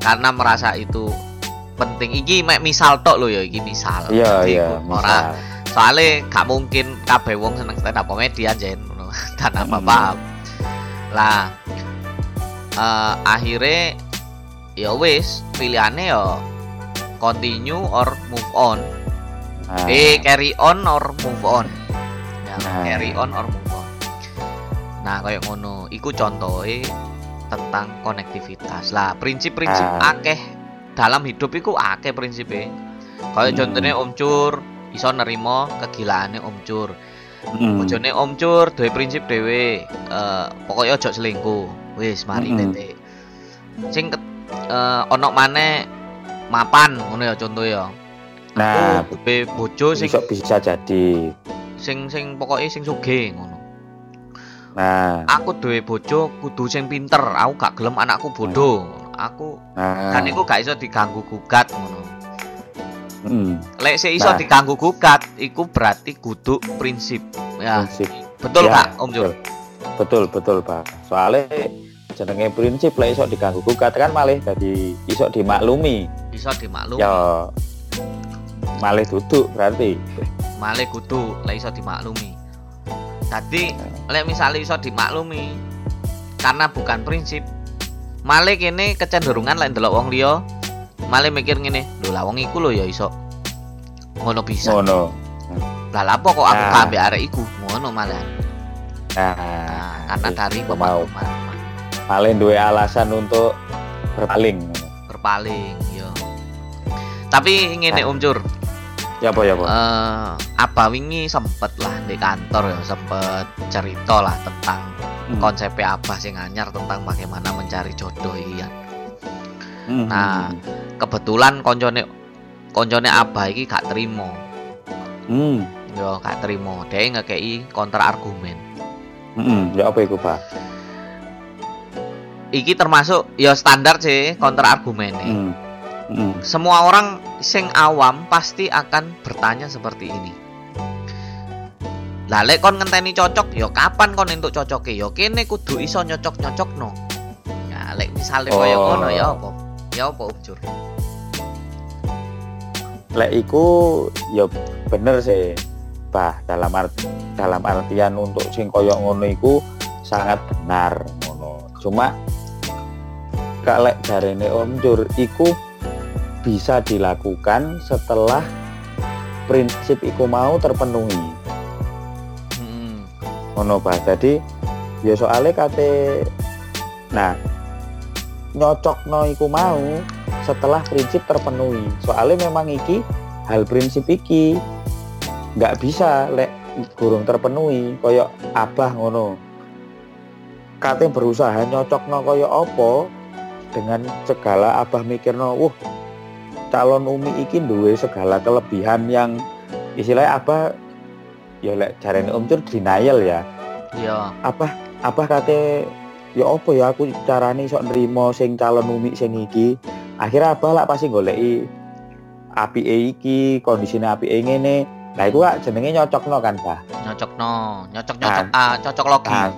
karena merasa itu penting iki mek misal tok lo ya iki misal Iya iya. ora soalnya gak mungkin kabeh wong seneng stand up comedy ngono. dan apa Hmm. paham lah eh, akhirnya ya wis pilihannya ya continue or move on Nah, eh carry on or move on ya Nah. carry on or move on nah kayak ngono iku contohnya tentang konektivitas lah prinsip-prinsip Ah. akeh dalam hidup iku akeh prinsipnya kayak Hmm. contohnya Om Cur iso nerimo kegilaannya Om Cur mm. bojone Om Cur duwe prinsip dhewe eh pokoknya ojo selingkuh wis mari Mm-mm. titik sing ket- eh, ono maneh mapan ngono ya contoh ya Nah, aku duwe bojo sing bisa bisa jadi. sing sing pokoknya sing sugih ngono. Nah, aku duwe bojo kudu sing pinter. Aku gak gelem anakku bodoh. Aku nah. kan iku gak iso diganggu gugat ngono. Mm, lek sik iso Nah. diganggu gugat iku berarti kudu prinsip. Ya. Prinsip. betul Ya, kak Om Jul? Betul, betul, Pak. Soalnya jenenge prinsip lah iso diganggu gugat kan malah jadi iso dimaklumi. iso dimaklumi. Ya malah duduk berarti. malih kudu lek iso dimaklumi. Tadi lek misalnya iso dimaklumi karena bukan prinsip. Malih kene kecenderungan lek ndelok wong liya, malih mikir ngene, lho lah wong iku lho ya iso ngono bisa. Ngono. Lah lha apa kok aku Nah. ambek arek iku? Ngono malah. Nah, Nah, karena dari mau malah duwe alasan untuk berpaling. berpaling yo. Tapi ngene Nah. Om Cur, Ya apa ya, Pak? eh apa wingi sempet lah di kantor ya sempet cerita lah tentang Hmm. konsepnya apa sih nganyar tentang bagaimana mencari jodoh iya Hmm. nah. kebetulan koncone koncone apa iki gak terima Hmm. yo gak terima dia ngekei kontra argumen Hmm. Ya apa iku, Pak? iki termasuk ya standar sih kontra argumen nih Hmm. Hmm. semua orang sing awam pasti akan bertanya seperti ini lah lek kon ngenteni cocok yo kapan kon entuk cocoke yo kene kudu iso nyocok nyocok no ya lek misalnya kaya Oh. ngono ya apa ya apa ujur Lek iku ya bener sih. Bah, dalam art, dalam artian untuk sing koyo ngono iku sangat benar ngono. Cuma gak lek jarene Om Jur iku bisa dilakukan setelah prinsip iku mau terpenuhi. hmm. Ngono Bah. Jadi ya soalnya kate nah nyocokno iku mau setelah prinsip terpenuhi. Soalnya memang iki hal prinsip iki nggak bisa lek gurung terpenuhi koyok abah ngono. Kate berusaha nyocokno koyok opo dengan segala abah mikirno, wah calon umi iki duwe segala kelebihan yang istilahnya abah ya lek jarene Om Cur denial ya. Ya apa apa kate ya apa ya aku carane iso nrimo sing calon umi sing iki? Akhirnya apa lah pasti goleki api iki kondisine api ngene? Nah iku kak jenenge nyocokno kan bah nyocok no nyocok nyocok ah cocok logi. Nah,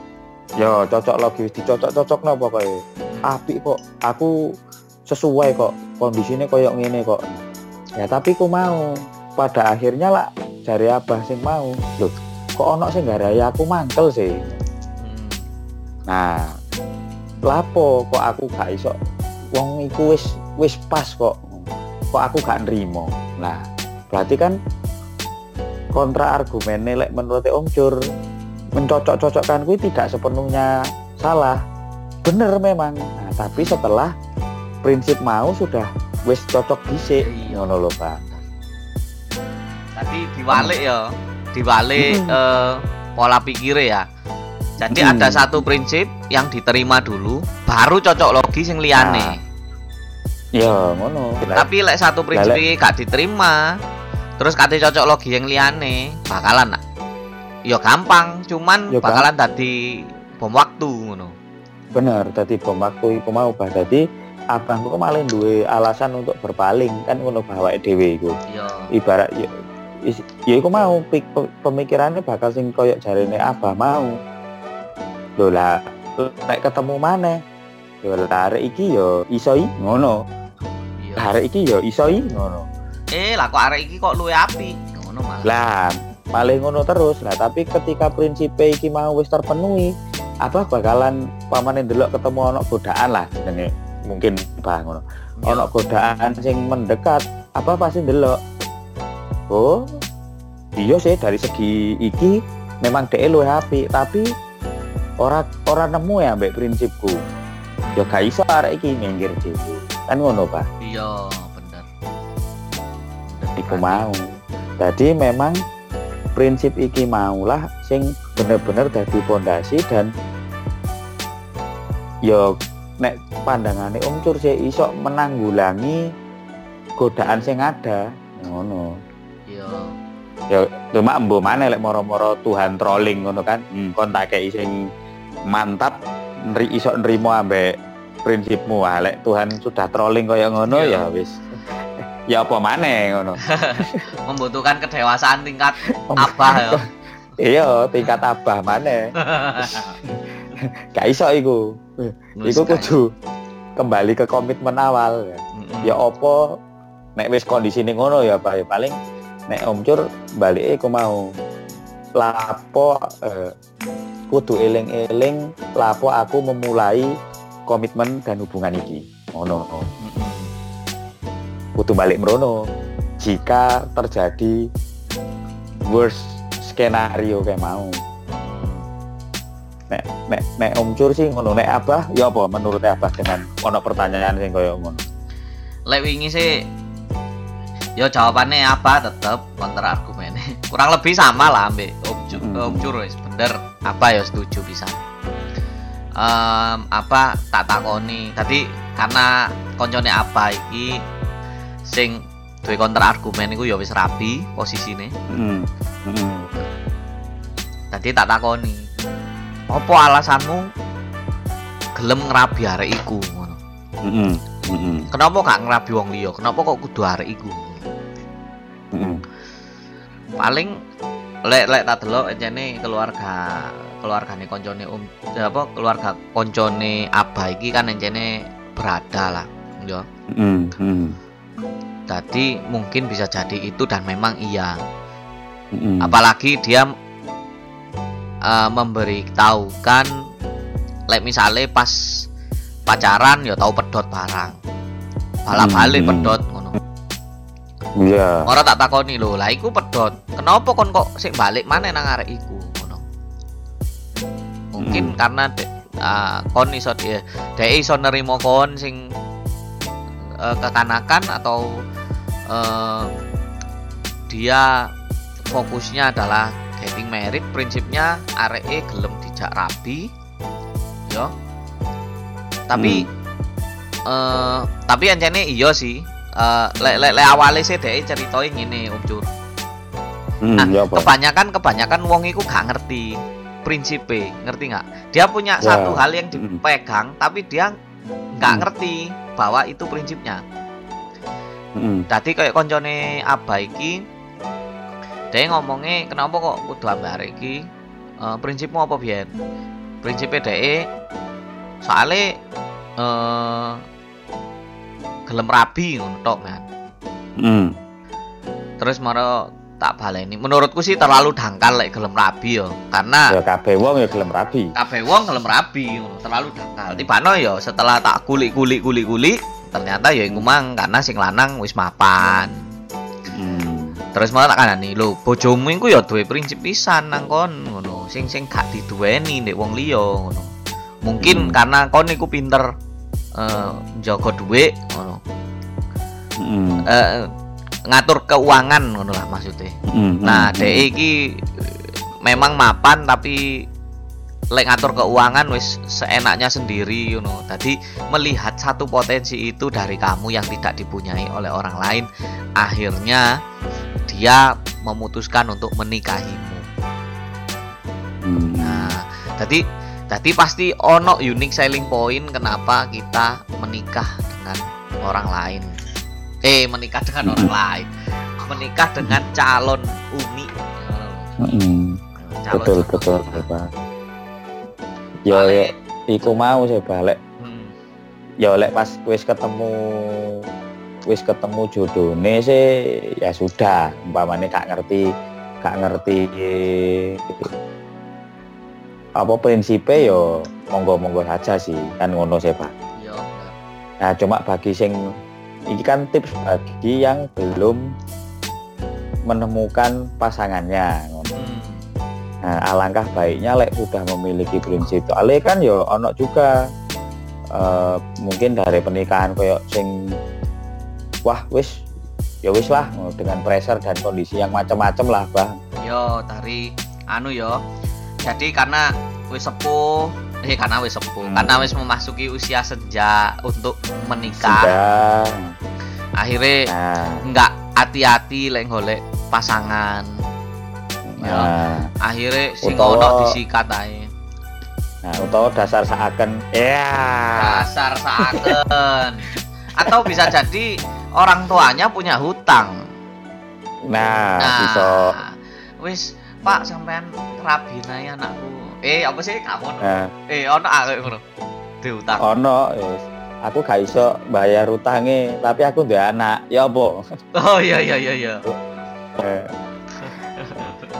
yo cocok logis dicocok cocokno pokoknya api kok aku sesuai kok kondisinya koyok ngene kok. Ya tapi ku mau. Pada akhirnya lah dari abah sing mau. Loh kok ono sing garai aku mangkel sih. Hmm. Nah, lapo kok aku gak iso? Wong iku wis wis pas kok. Kok aku gak nrimo. Nah, berarti kan kontra argumen lek menurut Om Cur mencocok-cocokkan kuwi tidak sepenuhnya salah. Bener memang. Nah, tapi setelah prinsip mau sudah wis cocok dhisik Iya. ngono lho Pak Tadi diwalik ya, diwalik Hmm. eh, pola pikirnya ya. Jadi Hmm. ada satu prinsip yang diterima dulu, baru cocok logis yang liane. Nah, ya ngono Tapi lek satu prinsip iki gak diterima, terus kate cocok logis yang liane, bakalan ya gampang, cuman Ya, bakalan tadi bom waktu ngono. bener tadi bom waktu iku mau Pak dadi abangku malah duwe alasan untuk berpaling kan ngono bawa dhewe iku Iya. ibarat ya ya iku mau pik- pe- pemikirannya bakal sing koyok jarene abah mau lho lah nek ketemu maneh yo lah arek iki yo iso i ngono Iya. lah arek iki yo iso i ngono Eh, lah kok arek iki kok luwe api? Ngono malah. lah malah ngono terus lah tapi ketika prinsip iki mau wis terpenuhi apa bakalan pamane ndelok ketemu ono godaan lah jenenge mungkin bah ngono. Iya. ono godaan sing mendekat apa pasti ndelok? Oh iya sih dari segi iki memang DE luwih apik tapi ora ora nemu ya mbek prinsipku. Ya gak iso arek iki minggir dhewe kan ngono Pak? Iya, bener. Iku mau. Jadi memang prinsip iki maulah sing bener-bener dadi pondasi dan yo nek pandangane Om Cur sih iso menanggulangi godaan sing ada ngono. Iya. ya cuma embo mana lek moro-moro Tuhan trolling ngono kan. Hmm, kon tak kei sing mantap nri iso nrimo ambek prinsipmu. Ah lek Tuhan sudah trolling kaya ngono Iya. ya wis. Ya apa maneh ngono. Membutuhkan kedewasaan tingkat abah ya. iya tingkat abah maneh gak iso iku. Iku kudu kembali ke komitmen awal ya, Mm-mm. ya opo nek wis kondisi ini ngono ya Pak. Ya paling nek Om Cur balik iku mau lapo eh, kudu eling-eling lapo aku memulai komitmen dan hubungan iki. Ngono. Mm-mm. kudu balik merono jika terjadi worst skenario kayak mau nek nek nek Om Cur sih ngono. Nek Abah ya apa menurut Abah dengan ono pertanyaan sing koyo ngono? Lek wingi sih ya jawabannya apa tetep kontra argumennya kurang lebih sama lah ambek Om Ju- Hmm. Om Jur wis. Bener apa ya setuju bisa Em, apa tak takoni. Tadi karena koncone apa iki sing duwe kontra argumen iku ya wis rapi posisine. Heeh heeh tadi tak takoni apa alasanmu gelem ngrabi arek iku ngono? Heeh heeh kenapa gak ngrabi wong liya? Kenapa kok kudu arek iku? Heeh paling lek lek tak delok encene keluarga keluargane koncone um apa keluarga koncone abah iki kan encene berada lah ya. Heeh jadi mungkin bisa jadi itu dan memang iya. Heeh apalagi dia uh, memberitahukan lek misalnya pas pacaran ya tahu pedot barang bala balik Hmm. pedot ngono iya Ora tak takoni lho, lah iku pedot. Kenapa kon kok sik balik mana nang arek iku ngono. Mungkin Hmm. karena de, ah, kon iso dia dek iso nerimo kon sing eh, kekanakan atau eh, dia fokusnya adalah getting married prinsipnya arek e gelem dijak rabi yo tapi eh tapi ancene iya sih eh lek lek lek awale sih dhek ceritain ngene Om Cur. heeh Nah, ya apa Kebanyakan kebanyakan wong iku gak ngerti prinsipe, ngerti nggak? Dia punya Ya. satu hal yang Mm. dipegang tapi dia nggak Mm. ngerti bahwa itu prinsipnya. heeh Tadi kayak koncone Abah dia ngomongnya kenapa kok kudu ambek arek iki? Eh, prinsipmu apa biyen? Prinsipnya dhek soalnya eh gelem rabi ngono tok kan. heeh Terus maro tak baleni. Menurutku sih terlalu dangkal lek gelem rabi yo. Karena ya kabeh wong ya gelem rabi kabeh wong gelem rabi terlalu dangkal. Tibano yo setelah tak kulik-kulik kulik-kulik ternyata ya iku mang karena sing lanang wis mapan. Terus malah tak kanani lho bojomu iku ya duwe prinsip pisan nang kon ngono sing sing gak diduweni ndek wong liya ngono mungkin Hmm. karena kon iku pinter eh njaga dhuwit ngono Mm. eh ngatur keuangan ngono lah maksudnya Mm. Nah, Mm. DE iki memang mapan tapi lek ngatur keuangan wis seenaknya sendiri you know. Tadi melihat satu potensi itu dari kamu yang tidak dipunyai oleh orang lain, akhirnya dia memutuskan untuk menikahimu. Mm. Nah, tadi tadi pasti ono unique selling point kenapa kita menikah dengan orang lain. Eh, menikah dengan orang lain. Menikah dengan calon umi. Mm. Calon betul betul kita. Pak. Ya ya iku mau sih balik. Hmm. Ya lek pas wis ketemu wis ketemu jodone sih ya sudah umpamane gak ngerti gak ngerti apa prinsipnya yo monggo-monggo saja sih kan ngono sih Pak. Iya, bener. Nah cuma bagi sing ini kan tips bagi yang belum menemukan pasangannya ngono. Hmm. Nah, alangkah baiknya lek sudah memiliki prinsip itu. Ale kan yo ono juga eh, mungkin dari pernikahan koyo sing wah wis ya wis lah dengan pressure dan kondisi yang macam-macam lah bang. Yo, dari anu yo. Jadi karena wis sepuh, eh karena wis sepuh, Hmm. karena wis memasuki usia senja untuk menikah, Sudah. akhirnya Nah, nggak hati-hati lek golek pasangan. Ya. nah, Akhirnya sing ono disikat ae. nah utawa dasar seakan ya. Dasar seaken. Atau bisa jadi orang tuanya punya hutang. Nah, Nah, bisa wis Pak sampean rabi ae anakku. Eh, apa sih kamu? nah, Eh, ono arek ngono. Diutang. ono yes. Aku gak iso bayar utangnya, tapi aku udah anak. Ya apa? Oh iya iya iya iya. Eh.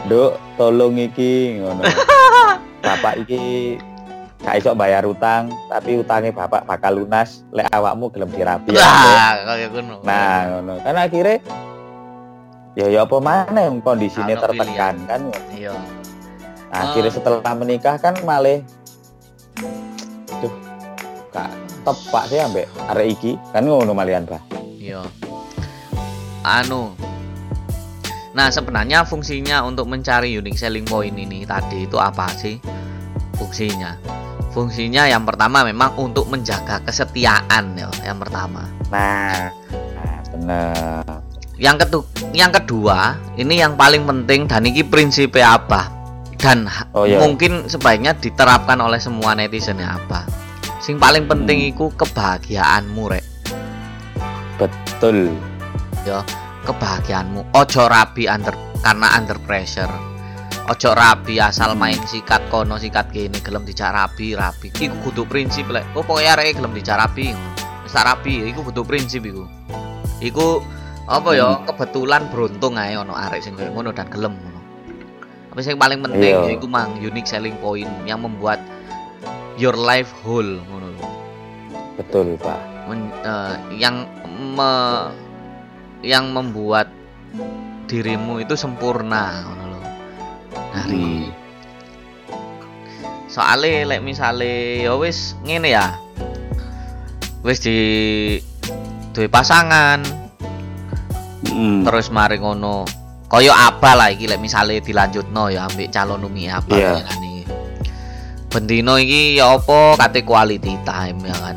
Duk, tolong iki ngono. Bapak iki gak iso bayar utang, tapi utangnya bapak bakal lunas lek awakmu gelem dirapi. kayak ngono. Nah, ngono. Kan akhirnya ya ya apa mana yang kondisinya tertekan kan. iya. Nah, akhirnya Ah. setelah menikah kan malah tuh gak tepak sih ambek arek iki kan ngono malian, Bah. Iya. Anu. Nah, sebenarnya fungsinya untuk mencari unique selling point ini tadi itu apa sih? Fungsinya. Fungsinya yang pertama memang untuk menjaga kesetiaan ya, yang pertama. Nah, nah bener. Yang kedua, yang kedua, ini yang paling penting dan ini prinsipnya apa? Dan Oh iya. mungkin sebaiknya diterapkan oleh semua netizen ya apa? Sing paling penting Hmm. iku kebahagiaanmu rek. Betul. kebahagiaanmu ojo rabi under karena under pressure ojo rabi asal main sikat kono sikat gini gelem dijak rabi rabi. Iku kudu prinsip lek. Oh pokoknya arek gelem dijak rabi. Wis rabi iku kudu prinsip iku. Iku apa ya Hmm. kebetulan beruntung ae ono arek sing koyo ngono dan gelem ngono. Tapi yang paling penting Iya. yaiku mang unique selling point yang membuat your life whole ngono Betul, Pak. men- eh, yang me- yang membuat dirimu itu sempurna ngono lho. dari Hmm. soalnya lek misale ya wis ngene ya wis di duwe pasangan Mm. terus mari ngono kaya apa lah iki lek misale dilanjutno ya ambek calon umi apa Iya. ya kan iki bendino iki ya apa kate quality time ya kan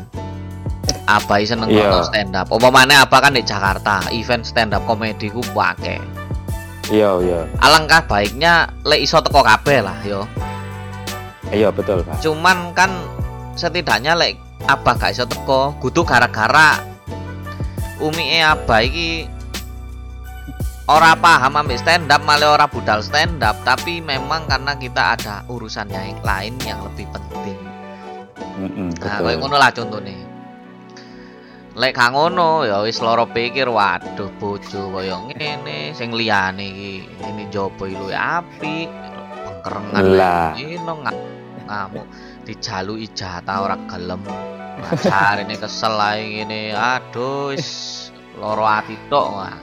apa seneng Iya. nonton stand up apa mana apa kan di Jakarta event stand up komedi ku pake Iya, iya. alangkah baiknya lek iso teko kabeh lah yo Iya, betul, Pak. cuman kan setidaknya lek abah gak iso teko kudu gara-gara umi e abah iki ora paham ambek stand up malah ora budal stand up tapi memang karena kita ada urusan yang lain yang lebih penting Mm-mm, nah betul. kayak ngono lah contohnya lek gak ngono ya wis loro pikir waduh bojo kaya ngene sing liyane iki ini jopo luwe api pengkerengan Lah. ino ngamuk dijalu ijatah ora gelem ini kesel ae ngene aduh wis loro ati tok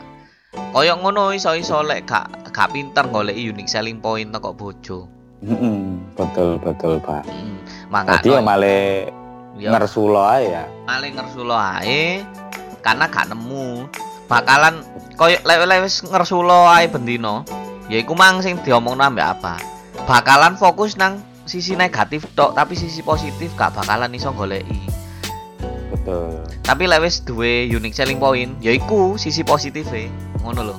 koyo ngono iso-iso lek gak gak pinter golek unique selling point kok bojo Mm-mm, betul betul pak hmm. Tadi ya malah ya. Ngersulo ae ya? Maling ngersulo ae karena gak nemu. Bakalan koyo lek wis ngersulo ae bendino ya iku mang sing diomongno ambek apa. Bakalan fokus nang sisi negatif tok tapi sisi positif gak bakalan iso goleki. Betul. Tapi lek wis duwe unique selling point yaiku sisi positif e ngono lho.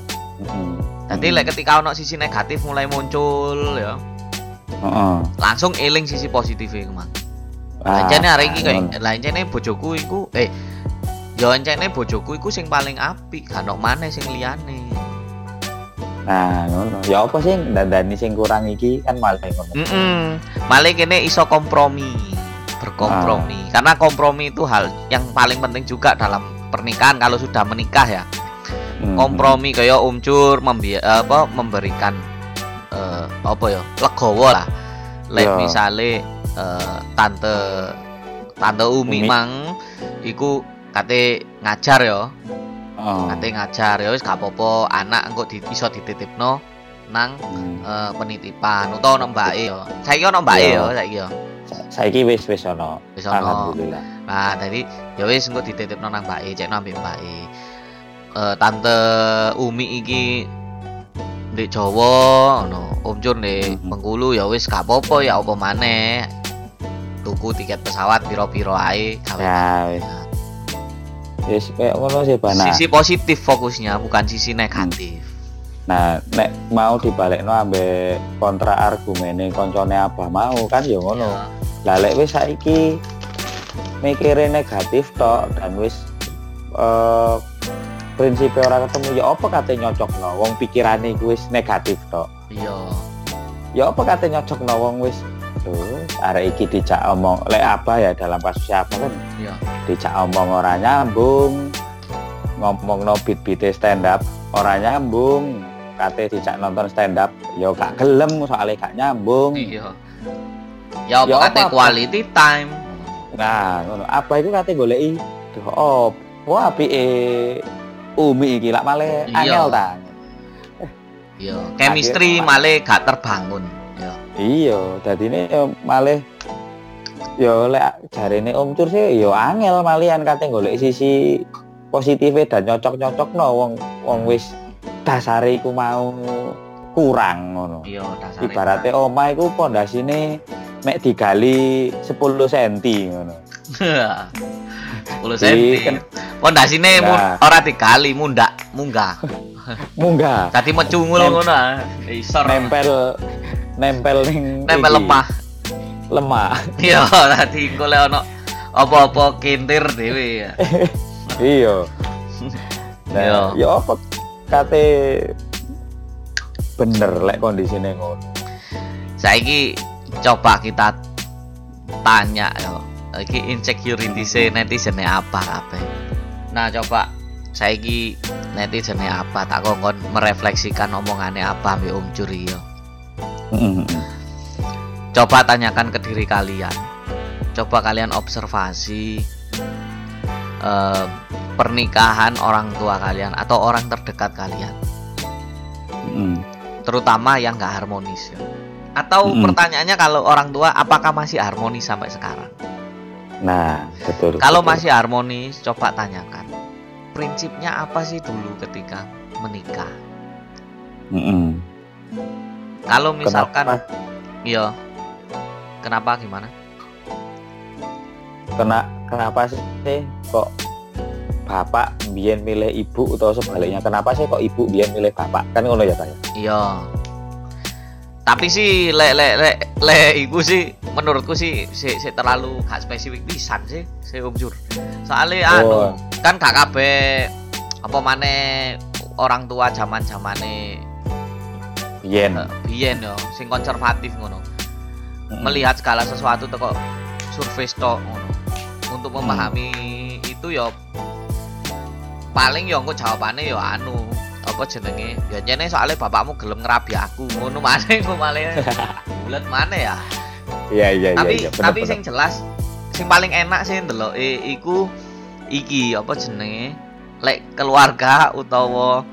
Nanti lek ketika ono sisi negatif mulai muncul ya. Heeh. langsung eling sisi positif e Ah, Lancene hari iki kayak lancene bojoku iku eh yo lancene bojoku iku sing paling apik gak ono maneh sing liyane nah ngono ya apa sih dandani sing kurang iki kan malah ngono Mm Malah kene iso kompromi, berkompromi. Karena kompromi itu hal yang paling penting juga dalam pernikahan kalau sudah menikah ya. Mm-mm. Kompromi kayak umcur membi apa memberikan eh, apa ya? legowo lah. Lek Ya. misale eh, tante tante Umi, Umi. mang iku kate ngajar ya. Heeh. Kate ngajar ya wis gak apa-apa anak engko di, iso dititipno nang Hmm. eh, penitipan utawa ono mbake yo. Saiki ono mbake Iya. yo saiki yo. Sa- saiki wis wis ono Wis ono. alhamdulillah Nah, tadi ya wis engko dititipno nang mbake, cekno ambek mbake. Eh tante Umi iki ndek Jawa ono, Om Jun ndek Mhm. Bengkulu ya wis gak apa-apa ya apa maneh. Tuku tiket pesawat piro-piro ae ya wis wis kayak ngono sih Pak. Nah, Sisi positif fokusnya bukan sisi negatif. nah nek mau dibalekno ambek kontra argumene koncone apa mau kan ya ngono Ya. lah lek wis saiki mikire negatif tok dan wis eh prinsipnya orang ketemu ya apa kate nyocokno wong pikirane iku wis negatif tok Iya. ya apa kate nyocokno wong wis Aduh, arek iki dijak omong lek apa ya dalam kasus apa kan Iya. dijak omong ora nyambung ngomong no beat beat stand up ora nyambung kate dijak nonton stand up ya gak gelem soalnya gak nyambung Iya. Ya apa Ya kate quality time. nah apa iku kate goleki duh op wah apike umi iki lak male Iya. angel ta Iya, chemistry malah gak terbangun. Ya. iya dadine ya male ya lek jarene Om Cur sih ya angel malian kate golek sisi positifnya dan nyocok-nyocok no wong wong wis dasare iku mau kurang ngono Iya, dasare. ibaratnya omah iku pondasine mek digali 10 cm ngono 10 cm. kan- Pondasine Nah. ora digali, mundak, munggah. munggah Dadi mecungul Nem- ngono. Isor. nempel nempel ning Nempel lemah. lemah Iya, dadi engko lek ono apa-apa kintir dhewe ya. iya nah, Iya. ya apa kate bener lek kondisine ngono Saiki coba kita tanya yo. Iki insecurity se netizen apa kabeh. Nah, coba saiki netizen apa tak kongkon merefleksikan omongannya apa mbek Om Curi yo. Coba tanyakan ke diri kalian. Coba kalian observasi eh, pernikahan orang tua kalian atau orang terdekat kalian, Mm. terutama yang nggak harmonis ya. Atau Mm-mm. pertanyaannya kalau orang tua apakah masih harmonis sampai sekarang? nah betul Kalau betul. masih harmonis, coba tanyakan. Prinsipnya apa sih dulu ketika menikah? Mm-mm. Kalau misalkan iya. Kenapa gimana? kena kenapa sih kok bapak biyen milih ibu atau sebaliknya kenapa sih kok ibu biyen milih bapak kan ngono ya pak ya? Iya. Tapi sih lek lek lek lek iku sih menurutku sih si, si terlalu gak spesifik pisan sih si Om Jur. Soalnya anu Oh. kan gak kabeh apa maneh orang tua zaman-zamane biyen biyen yo sing konservatif ngono. Mm-mm. Melihat segala sesuatu teko survei stok ngono. Untuk memahami itu yo paling yo engko jawabane yo anu apa jenenge ya jane soalnya bapakmu gelem ngerabi aku ngono maneh engko malah bulet maneh ya iya iya iya tapi iya bener, tapi bener. sing jelas sing paling enak sih ndelok e iku iki apa jenenge lek keluarga utawa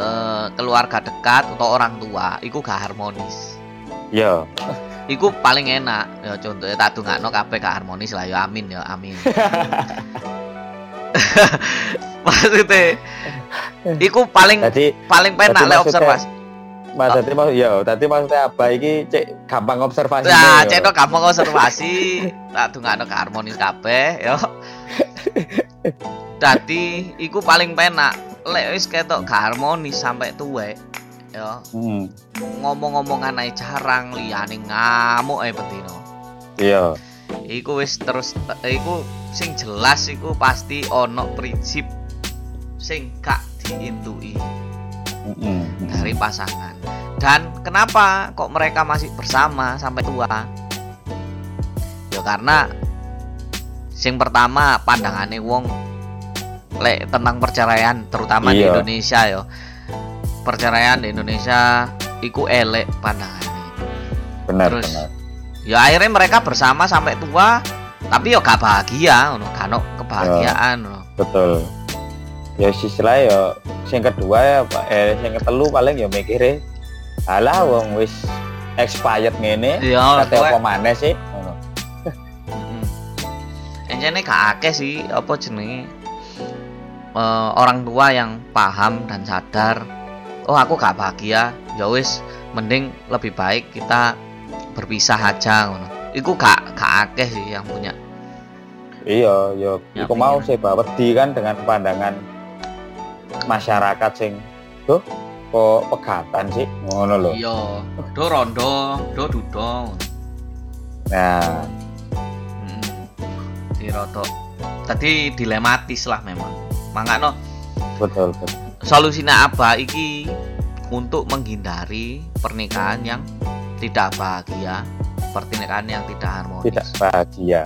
eh, keluarga dekat atau orang tua iku gak harmonis. Ya. Iku paling enak. Ya contohnya tak dungakno kabeh gak harmonis lah. Ya amin ya amin. Maksudnya iku paling jadi paling penak Jadi lek maksudnya- observasi. Maksudnya mau ya tadi maksudnya apa? Iki cek gampang observasi Nah, cedok gampang observasi, tak dungakno gak harmonis kabeh yo. Dadi iku paling penak. Lek wis ketok gak harmonis sampai tuwek yo. hmm. Ngomong-ngomongan ae jarang liyane ngamuk ae bendino. iya Iku wis terus iku sing jelas iku pasti ono prinsip sing gak diintui Mm-mm. dari pasangan. Dan kenapa kok mereka masih bersama sampai tua? Ya karena sing pertama pandangannya wong lek tentang perceraian terutama di Iya. Indonesia ya. Perceraian di Indonesia iku elek pandangannya. benar Terus benar Ya akhirnya mereka bersama sampai tua tapi yo gak bahagia ngono, ono kebahagiaan ngono. betul ya istilah ya yang kedua ya Pak, eh yang ketelu paling ya mikirnya alah wong wis expired ngene Ya, kate apa maneh sih. Encene gak akeh sih apa jenenge eh, orang tua yang paham dan sadar oh aku gak bahagia ya wis mending lebih baik kita berpisah aja ngono. Iku gak gak akeh sih yang punya. iya ya Ya, iku mau sih bahwa di kan dengan pandangan masyarakat sing tuh kok pegatan sih ngono lho Iya, do rondo, do dudo. nah. Di rodo. Tadi dilematis lah memang. Makanya betul betul solusinya apa iki untuk menghindari pernikahan yang tidak bahagia, pernikahan yang tidak harmonis tidak bahagia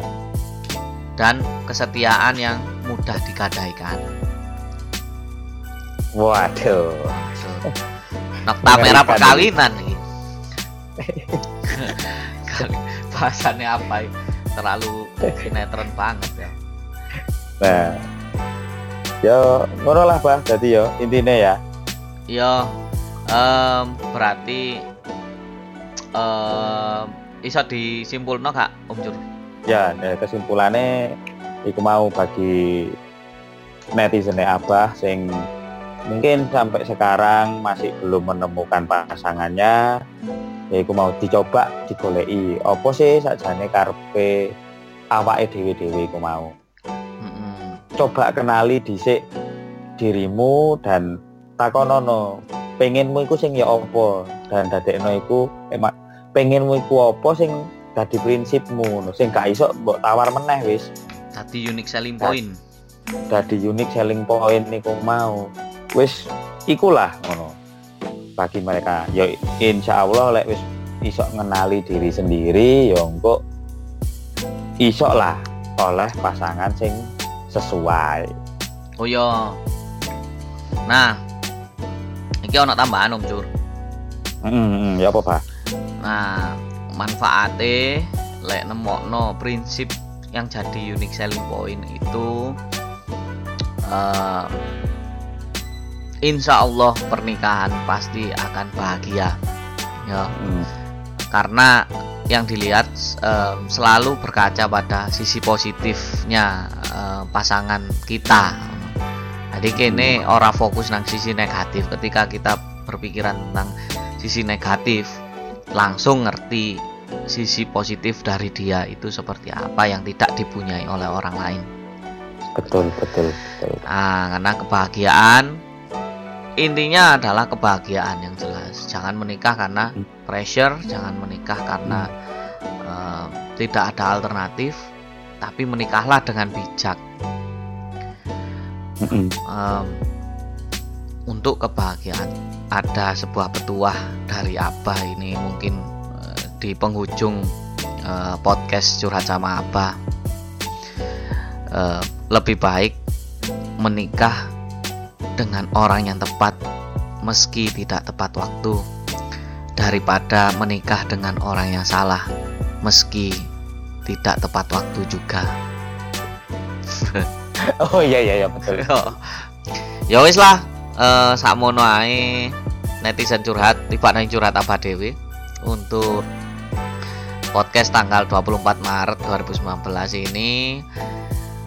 dan kesetiaan yang mudah digadaikan. waduh. Nokta merah perkawinan nih. Bahasannya apa? ini? Terlalu sinetron banget ya. nah ya ngono lah bah jadi ya intinya ya Yo, em, berarti em, iso disimpulno gak Om Jur? ya nah, kesimpulannya iku mau bagi netizen abah sing mungkin sampai sekarang masih belum menemukan pasangannya ya iku mau dicoba digoleki. Opo sih sakjane karepe awake dhewe-dhewe iku mau? Mm-mm. coba kenali dhisik dirimu dan takonono pengenmu iku sing ya opo dan dadekno iku emak pengenmu iku opo sing dadi prinsipmu? Sing gak iso mbok tawar meneh wis. Tadi unique selling point. dadi unique selling point niku mau. Wis ikulah ngono bagi mereka ya insya Allah lek wis iso ngenali diri sendiri ya engko iso lah oleh pasangan sing sesuai Oh iya. Nah, iki ono tambahan Om Jur. Hmm, ya apa Pak? Nah, manfaatnya lek nemokno prinsip yang jadi unique selling point itu eh Insya Allah pernikahan pasti akan bahagia. Ya. Hmm, karena yang dilihat eh, selalu berkaca pada sisi positifnya eh, pasangan kita. Jadi kini ora fokus nang sisi negatif. Ketika kita berpikiran tentang sisi negatif langsung ngerti sisi positif dari dia itu seperti apa yang tidak dipunyai oleh orang lain. Betul betul betul. Nah, karena kebahagiaan intinya adalah kebahagiaan yang jelas. Jangan menikah karena pressure, jangan menikah karena eh, tidak ada alternatif, tapi menikahlah dengan bijak. Em, untuk kebahagiaan. Ada sebuah petuah dari Abah ini mungkin eh, di penghujung eh, podcast curhat sama Abah. Eh, lebih baik menikah dengan orang yang tepat meski tidak tepat waktu daripada menikah dengan orang yang salah meski tidak tepat waktu juga. Oh iya iya iya betul. ya wis lah eh sakmono ae netizen curhat tiba nang curhat apa dewi untuk podcast tanggal 24 Maret 2019 ini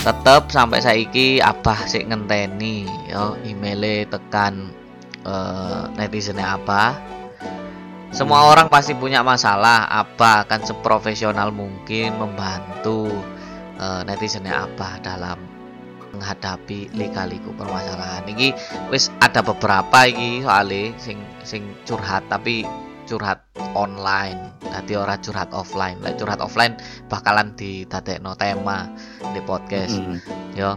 tetap sampai saiki abah sik ngenteni yo emailnya tekan uh, netizennya apa semua orang pasti punya masalah apa akan seprofesional mungkin membantu uh, netizennya apa dalam menghadapi lika-liku permasalahan. Ini wis ada beberapa iki soalnya sing sing curhat tapi curhat online. Nanti orang curhat offline. Like curhat offline bakalan no tema di podcast. Mm. yo.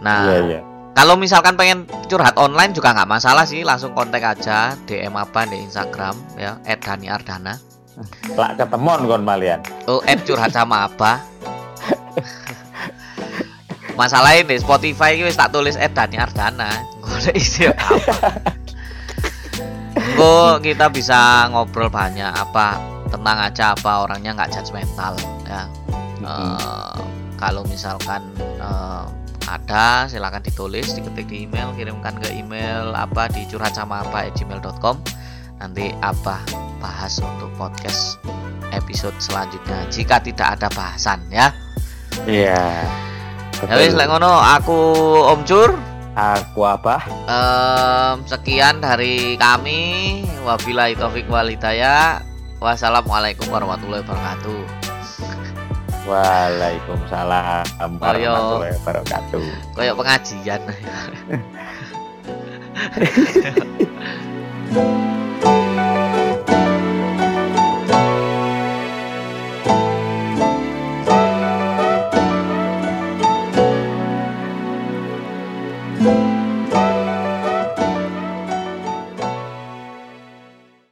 Nah yeah, yeah. kalau misalkan pengen curhat online juga nggak masalah sih. Langsung kontak aja DM apa di Instagram ya @dani_ardana. Lah ketemuan kon malian. Oh curhat sama apa masalahnya di Spotify ini tak tulis Dani Ardana gue isi apa Gue kita bisa ngobrol banyak apa tenang aja apa orangnya nggak judgmental ya. Mm -hmm. uh, kalau misalkan uh, ada silahkan ditulis diketik di email kirimkan ke email apa di curhat sama apa gmail.com nanti apa bahas untuk podcast episode selanjutnya jika tidak ada bahasan ya iya yeah. ya wis ngono aku Om Cur Aku apa? Um, sekian dari kami. Wabillahi taufik walhidayah. Wassalamualaikum warahmatullahi wabarakatuh. Waalaikumsalam warahmatullahi wabarakatuh. Kayak pengajian.